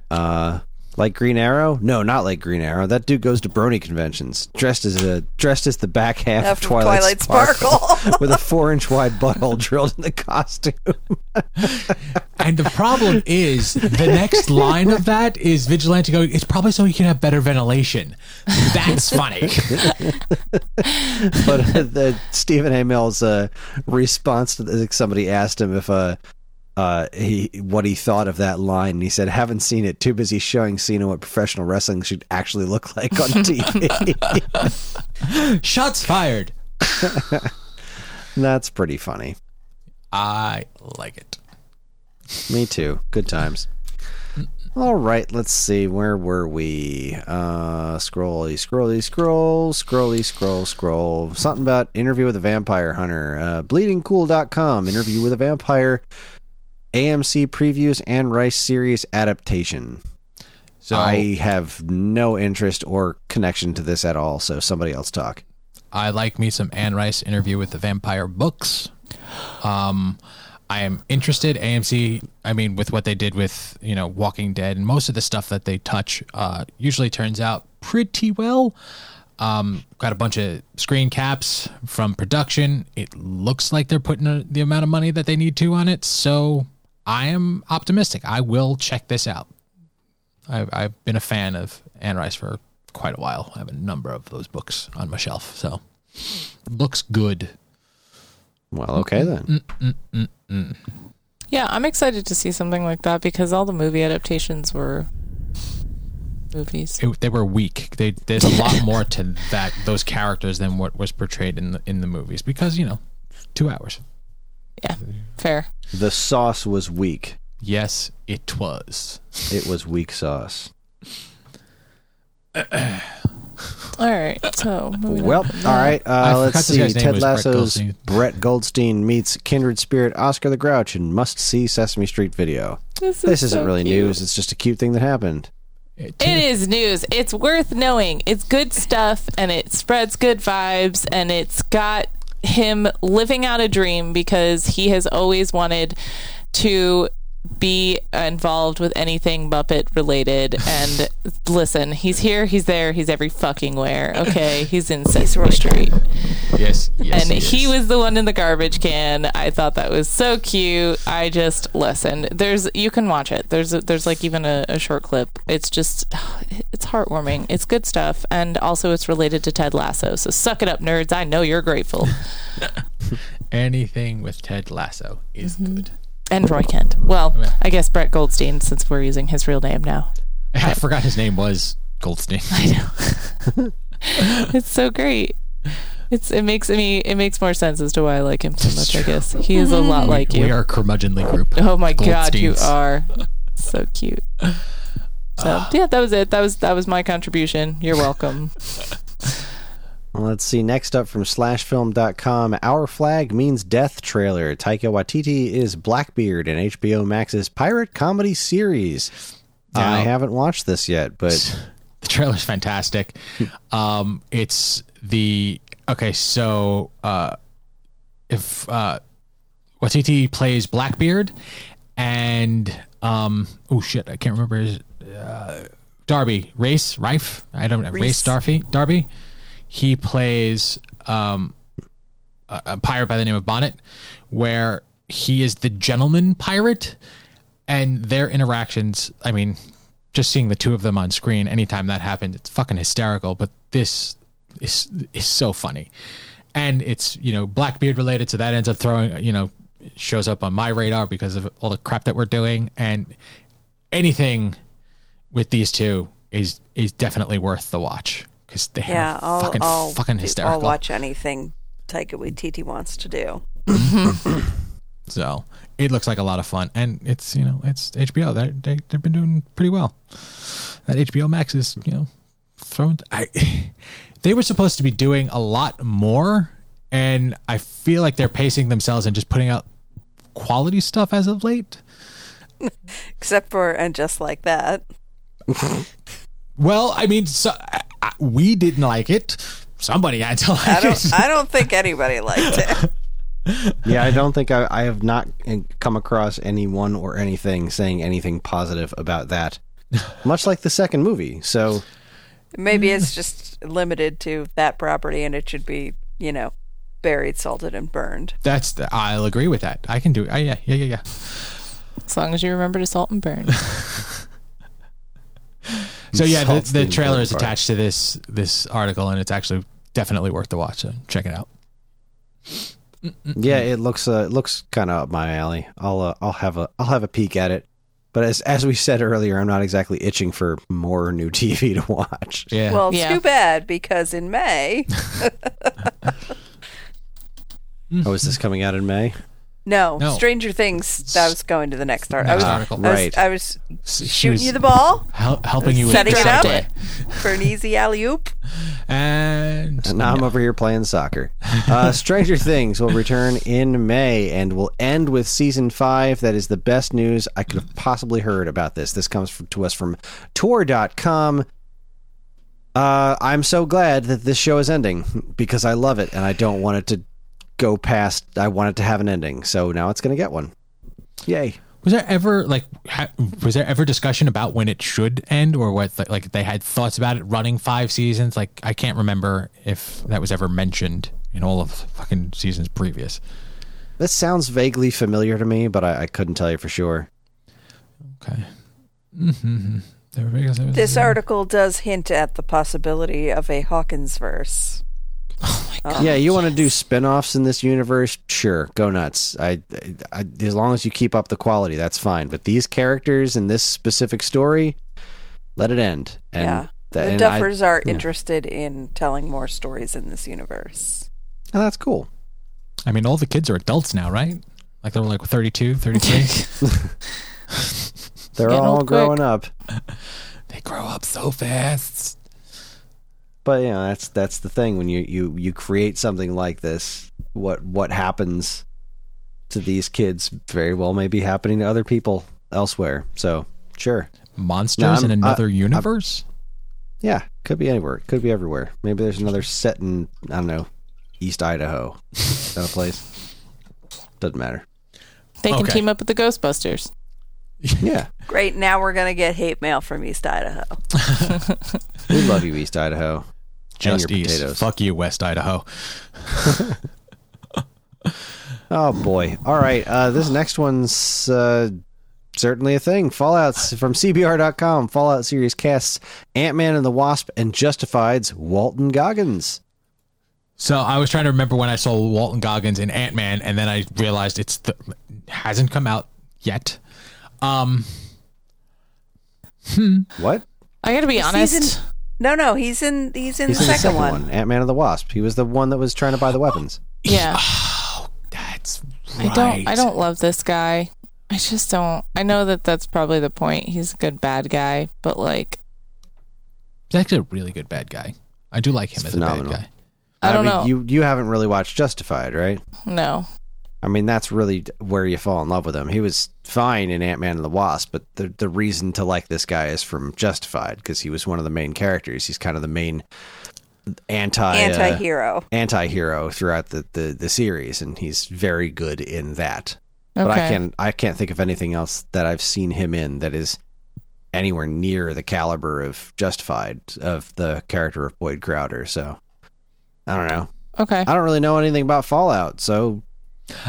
Uh, like Green Arrow? No, not like Green Arrow. That dude goes to brony conventions dressed as a dressed as the back half of Twilight, Twilight Sparkle, Sparkle. with a four inch wide butthole drilled in the costume. And the problem is, the next line of that is Vigilante going, it's probably so you can have better ventilation. That's funny. but uh, the Stephen Amell uh, response to this, somebody asked him if uh, uh, he what he thought of that line, and he said, "Haven't seen it. Too busy showing Cena what professional wrestling should actually look like on TV." Shots fired. That's pretty funny. I like it. Me too. Good times. All right, let's see. Where were we? Uh, scrolly, scrolly, scroll, scrolly, scroll, scroll. Something about interview with a vampire hunter. Uh, bleedingcool.com. Interview with a vampire. AMC previews Anne Rice series adaptation. So I have no interest or connection to this at all. So somebody else talk. I like me some Anne Rice interview with the vampire books. Um, I am interested. AMC, I mean, with what they did with you know Walking Dead and most of the stuff that they touch, uh, usually turns out pretty well. Um, got a bunch of screen caps from production. It looks like they're putting a, the amount of money that they need to on it. So I am optimistic. I will check this out. I've, I've been a fan of Anne Rice for quite a while. I have a number of those books on my shelf. So looks good. Well, okay then. Mm, mm, mm, yeah, I'm excited to see something like that because all the movie adaptations were movies. It, they were weak. They, there's a lot more to that those characters than what was portrayed in the in the movies because you know, two hours. Yeah, fair. The sauce was weak. Yes, it was. It was weak sauce. All right, so Well, on. all right. Uh, let's see. Ted was Brett Lasso's Goldstein. Brett Goldstein meets kindred spirit Oscar the Grouch in must see Sesame Street video. This, This is isn't so really cute. news. It's just a cute thing that happened. It, It is news. It's worth knowing. It's good stuff and it spreads good vibes and it's got him living out a dream because he has always wanted to be involved with anything Muppet related. And listen, he's here, he's there, he's every fucking where. Okay, he's in Sesame Street. Yes, yes. and it he was the one in the garbage can. I thought that was so cute. I just listen. There's you can watch it. There's a, there's like even a, a short clip. It's just it's heartwarming. It's good stuff, and also it's related to Ted Lasso. So suck it up, nerds. I know you're grateful. anything with Ted Lasso is Mm-hmm. good. And Roy Kent. Well, Yeah. I guess Brett Goldstein, since we're using his real name now. I forgot his name was Goldstein. I know. It's so great. It's it makes I me it makes more sense as to why I like him so much. I guess he is a lot like you. We are a curmudgeonly group. Oh my god, you are so cute. So yeah, that was it. That was that was my contribution. You're welcome. Well, let's see. Next up from slashfilm.com Our Flag Means Death trailer. Taika Waititi is Blackbeard in HBO Max's pirate comedy series. Now- I haven't watched this yet, but The trailer's fantastic. Um, it's the okay. So uh, if uh, Waititi plays Blackbeard, and um, oh shit, I can't remember his uh, Darby Rhys Rife. I don't know Rhys Darby Darby. He plays um, a, a pirate by the name of Bonnet, where he is the gentleman pirate, and their interactions. I mean, just seeing the two of them on screen anytime that happened, it's fucking hysterical. But this is is so funny, and it's you know Blackbeard related, so that ends up throwing you know shows up on my radar because of all the crap that we're doing, and anything with these two is is definitely worth the watch they Yeah, I'll, fucking I'll, fucking hysterical. I'll watch anything Taika Waititi wants to do. So it looks like a lot of fun, and it's you know it's HBO. They they they've been doing pretty well. That HBO Max is you know thrown. I they were supposed to be doing a lot more, and I feel like they're pacing themselves and just putting out quality stuff as of late. Except for and just like that. Well, I mean, so, I, I, we didn't like it. Somebody had to like I don't I don't think anybody liked it. Yeah, I don't think I, I have not uh, come across anyone or anything saying anything positive about that. Much like the second movie. So Maybe it's just limited to that property and it should be, you know, buried, salted and burned. That's the, I'll agree with that. I can do it. I, yeah, yeah, yeah, yeah. As long as you remember to salt and burn. So yeah, the, the the trailer is part. attached to this this article, and it's actually definitely worth the watch. So check it out. yeah, it looks uh, it looks kind of up my alley. I'll uh, I'll have a I'll have a peek at it. But as as we said earlier, I'm not exactly itching for more new TV to watch. Yeah. Well, it's Yeah. too bad because in May, Oh, is this coming out in May? No, No. Stranger Things. That was going to the next art. I was, article. I was, Right. I was shooting was you the ball, hel- helping you with setting the it up segue. for an easy alley oop. and And now I'm over here playing soccer. Uh, Stranger Things will return in May and will end with season five. That is the best news I could have possibly heard about this. This comes from, to us from Tor.com. Uh, I'm so glad that this show is ending because I love it and I don't want it to go past. I want it to have an ending. So now it's going to get one. Yay. Was there ever like ha- was there ever discussion about when it should end, or what like, like they had thoughts about it running five seasons? Like I can't remember if that was ever mentioned in all of fucking seasons previous. This sounds vaguely familiar to me, but I, I couldn't tell you for sure. Okay. Mm-hmm. There we go. There was- This article does hint at the possibility of a Hawkins verse. Oh, yeah, you want to do spin-offs in this universe? Sure, go nuts. I, I, as long as you keep up the quality, that's fine. But these characters in this specific story, let it end. And yeah. that- the and I- Duffers are yeah. interested in telling more stories in this universe. and that's cool. I mean, all the kids are adults now, right? Like they're like 32, 33. They're Getting all growing quick. up. they grow up so fast. But you know, that's that's the thing when you you you create something like this. What what happens to these kids very well may be happening to other people elsewhere. So sure. Monsters No, in I'm- another I- universe? Yeah, could be anywhere. Could be everywhere. Maybe there's another set in I don't know, East Idaho. Is that a place? Doesn't matter. They can Okay. team up with the Ghostbusters. Yeah, Great. Now we're going to get hate mail from East Idaho. we love you, East Idaho. Just and east. potatoes. Fuck you, West Idaho. Oh boy! All right, uh, this next one's uh, certainly a thing. Fallout's from CBR.com. Fallout series casts Ant Man and the Wasp and Justified's Walton Goggins. So I was trying to remember when I saw Walton Goggins in Ant Man, and then I realized it's the hasn't come out yet. Um, What? I got to be honest. Season- No, no, he's in. He's in He's the in the second, second one, Ant Man and the Wasp. He was the one that was trying to buy the weapons. Yeah, oh, that's Right. I don't. I don't love this guy. I just don't. I know that that's probably the point. He's a good bad guy, but like, He's actually a really good bad guy. I do like him It's as phenomenal. a bad guy. I don't mean, know. You you haven't really watched Justified, right? no. I mean, that's really where you fall in love with him. He was fine in Ant Man and the Wasp, but the the reason to like this guy is from Justified because he was one of the main characters. He's kind of the main anti uh, anti-hero. anti-hero throughout the, the, the series, and he's very good in that. But I can't I can't think of anything else that I've seen him in that is anywhere near the caliber of Justified of the character of Boyd Crowder. So I don't know. Okay. I don't really know anything about Fallout, so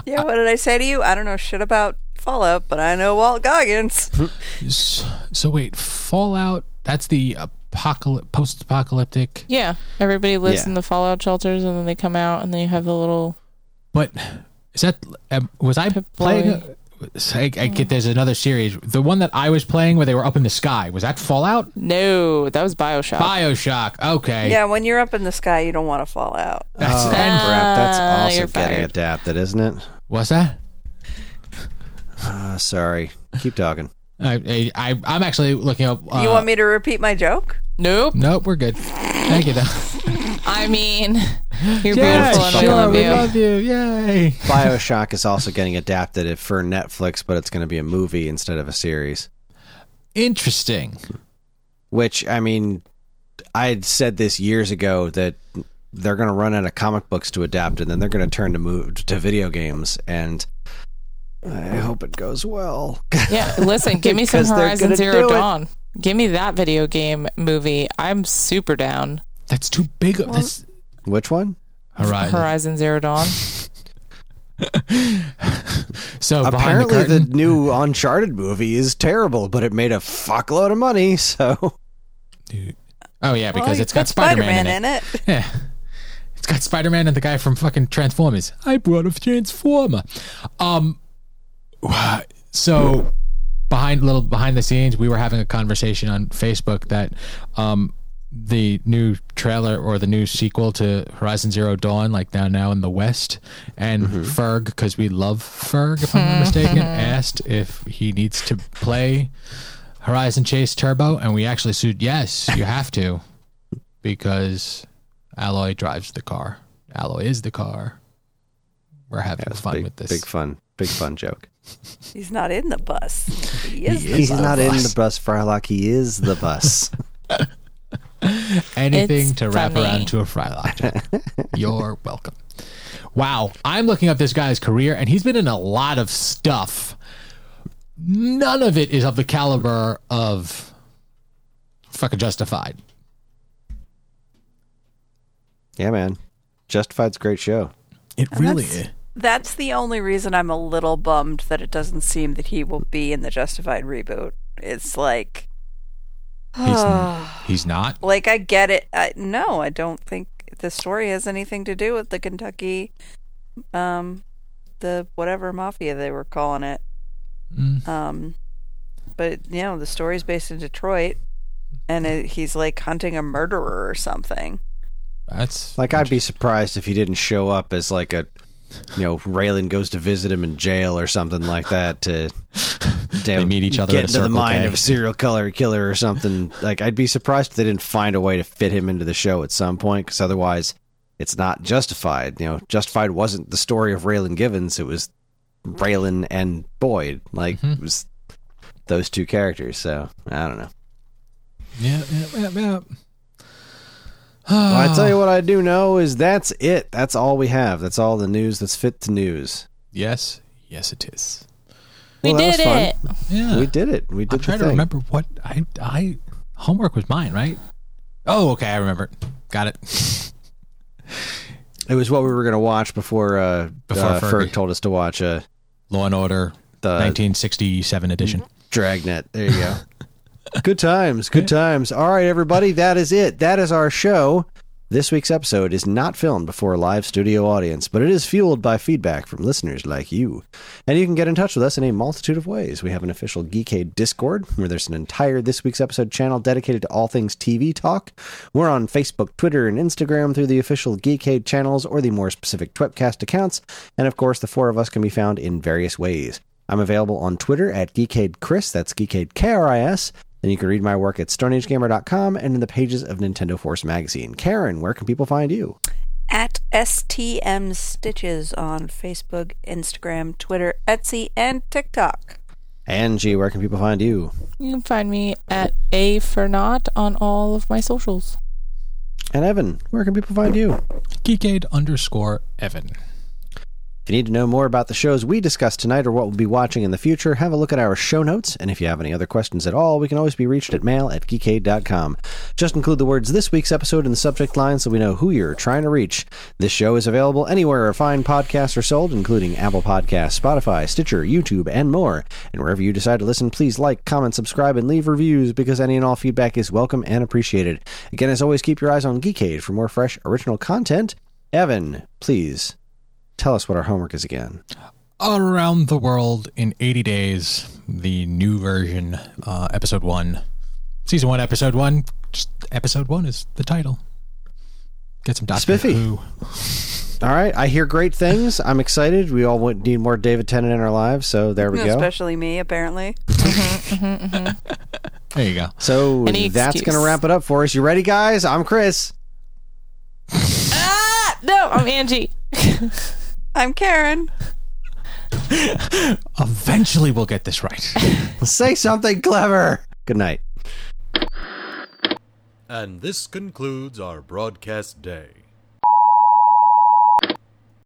Yeah, what did I say to you? I don't know shit about Fallout, but I know Walt Goggins. So, so wait, Fallout. That's the apocalypse, post-apocalyptic. Yeah. Everybody lives Yeah. in the fallout shelters and then they come out and then you have the little But is that um, was I Pip playing? Boy. I, I get there's another series. The one that I was playing where they were up in the sky was that Fallout? No, that was Bioshock. Bioshock. Okay. Yeah, when you're up in the sky, you don't want to fall out. That's oh, and crap, that's Ah, also getting fired. adapted, isn't it? what's that? Uh, sorry. Keep talking. I, I, I I'm actually looking up. Uh, you want me to repeat my joke? Nope. Nope, we're good. Thank you. Though. I mean, you're beautiful and we love we you. love you. Yay. Bioshock is also getting adapted for Netflix, but it's going to be a movie instead of a series. Interesting. Which, I mean, I had said this years ago that they're going to run out of comic books to adapt, and then they're going to turn to move to video games, and I hope it goes well. Yeah, listen, give me some Horizon Zero do it. Dawn. Give me that video game movie. I'm super down. That's too big. That's Which one? Horizon. Horizon Zero Dawn. So behind the Apparently, the, new Uncharted movie is terrible, but it made a fuckload of money. So oh yeah, because Well, it's got put Spider Man in, in it. it. Yeah, it's got Spider Man and the guy from fucking Transformers. I brought a Transformer. Um, so behind little behind the scenes, we were having a conversation on Facebook that um the new trailer or the new sequel to Horizon Zero Dawn, like now now in the West, and mm-hmm. Ferg, because we love Ferg, if I'm not hmm. mistaken, asked if he needs to play Horizon Chase Turbo, and we actually sued. Yes, you have to, because Aloy drives the car. Aloy is the car. We're having That's fun big, with this. big fun, big fun joke. He's not in the bus. He is the He's bus. not in the bus, Frylock. He is the bus. Anything It's to wrap funny. around to a Frylock. You're welcome. Wow, I'm looking up this guy's career, and he's been in a lot of stuff. None of it is of the caliber of fucking Justified. yeah, man. Justified's a great show. It And really that's- is. That's the only reason I'm a little bummed that it doesn't seem that he will be in the Justified reboot. It's like, He's, he's not. like I get it. I, no, I don't think the story has anything to do with the Kentucky, um, the whatever mafia they were calling it. Mm. Um, but you know the story's based in Detroit, and it, he's like hunting a murderer or something. That's Like, I'd be surprised if he didn't show up as like a, you know, Raylan goes to visit him in jail or something like that to. They meet each other Get into the mind K. of a serial killer killer or something. Like, I'd be surprised if they didn't find a way to fit him into the show at some point, because otherwise, it's not justified. You know, justified wasn't the story of Raylan Givens; it was Raylan and Boyd. Like, Mm-hmm. it was those two characters. So I don't know. yeah, yeah, yeah, yeah. Well, I tell you what I do know is that's it. That's all we have. That's all the news that's fit to news. Yes, yes, it is. We Well, did was it. Yeah, We did it. We did I'm the trying to remember what I I homework was mine, right? Oh, okay, I remember. Got it. It was what we were going to watch before uh, Before uh, Ferg told us to watch uh, Law and Order, the 1967 edition. Dragnet. There you go. good times. Good times. All right, everybody. That is it. That is our show. This week's episode is not filmed before a live studio audience, but it is fueled by feedback from listeners like you. And you can get in touch with us in a multitude of ways. We have an official Geekade Discord where there's an entire This Week's Episode channel dedicated to all things TV talk. We're on Facebook, Twitter, and Instagram through the official Geekade channels or the more specific Twepcast accounts. And of course, the four of us can be found in various ways. I'm available on Twitter at Geekade Chris, that's Geekade K R I S. And you can read my work at StoneAgeGamer.com and in the pages of Nintendo Force magazine. Karen, where can people find you? At STM Stitches on Facebook, Instagram, Twitter, Etsy, and TikTok. Angie, where can people find you? You can find me at A for Not on all of my socials. And Evan, where can people find you? Geekade underscore Evan. If you need to know more about the shows we discussed tonight or what we'll be watching in the future, have a look at our show notes. And if you have any other questions at all, we can always be reached at mail at geekade.com. Just include the words this week's episode in the subject line so we know who you're trying to reach. This show is available anywhere fine podcasts are sold, including Apple Podcasts, Spotify, Stitcher, YouTube, and more. And wherever you decide to listen, please like, comment, subscribe, and leave reviews because any and all feedback is welcome and appreciated. Again, as always, keep your eyes on Geekade for more fresh, original content. Evan, please tell us what our homework is again. Around the World in 80 Days, the new version, uh, episode one. Season one, episode one. Just episode one is the title. Get some Doctor Spiffy. Who. All right, I hear great things. I'm excited. We all want- need more David Tennant in our lives, so there we go. Especially me, apparently. There you go. So Any that's excuse. going to wrap it up for us. You ready, guys? I'm Chris. Ah, no, I'm Angie. I'm Karen. Eventually, we'll get this right. Say something clever. Good night. And this concludes our broadcast day.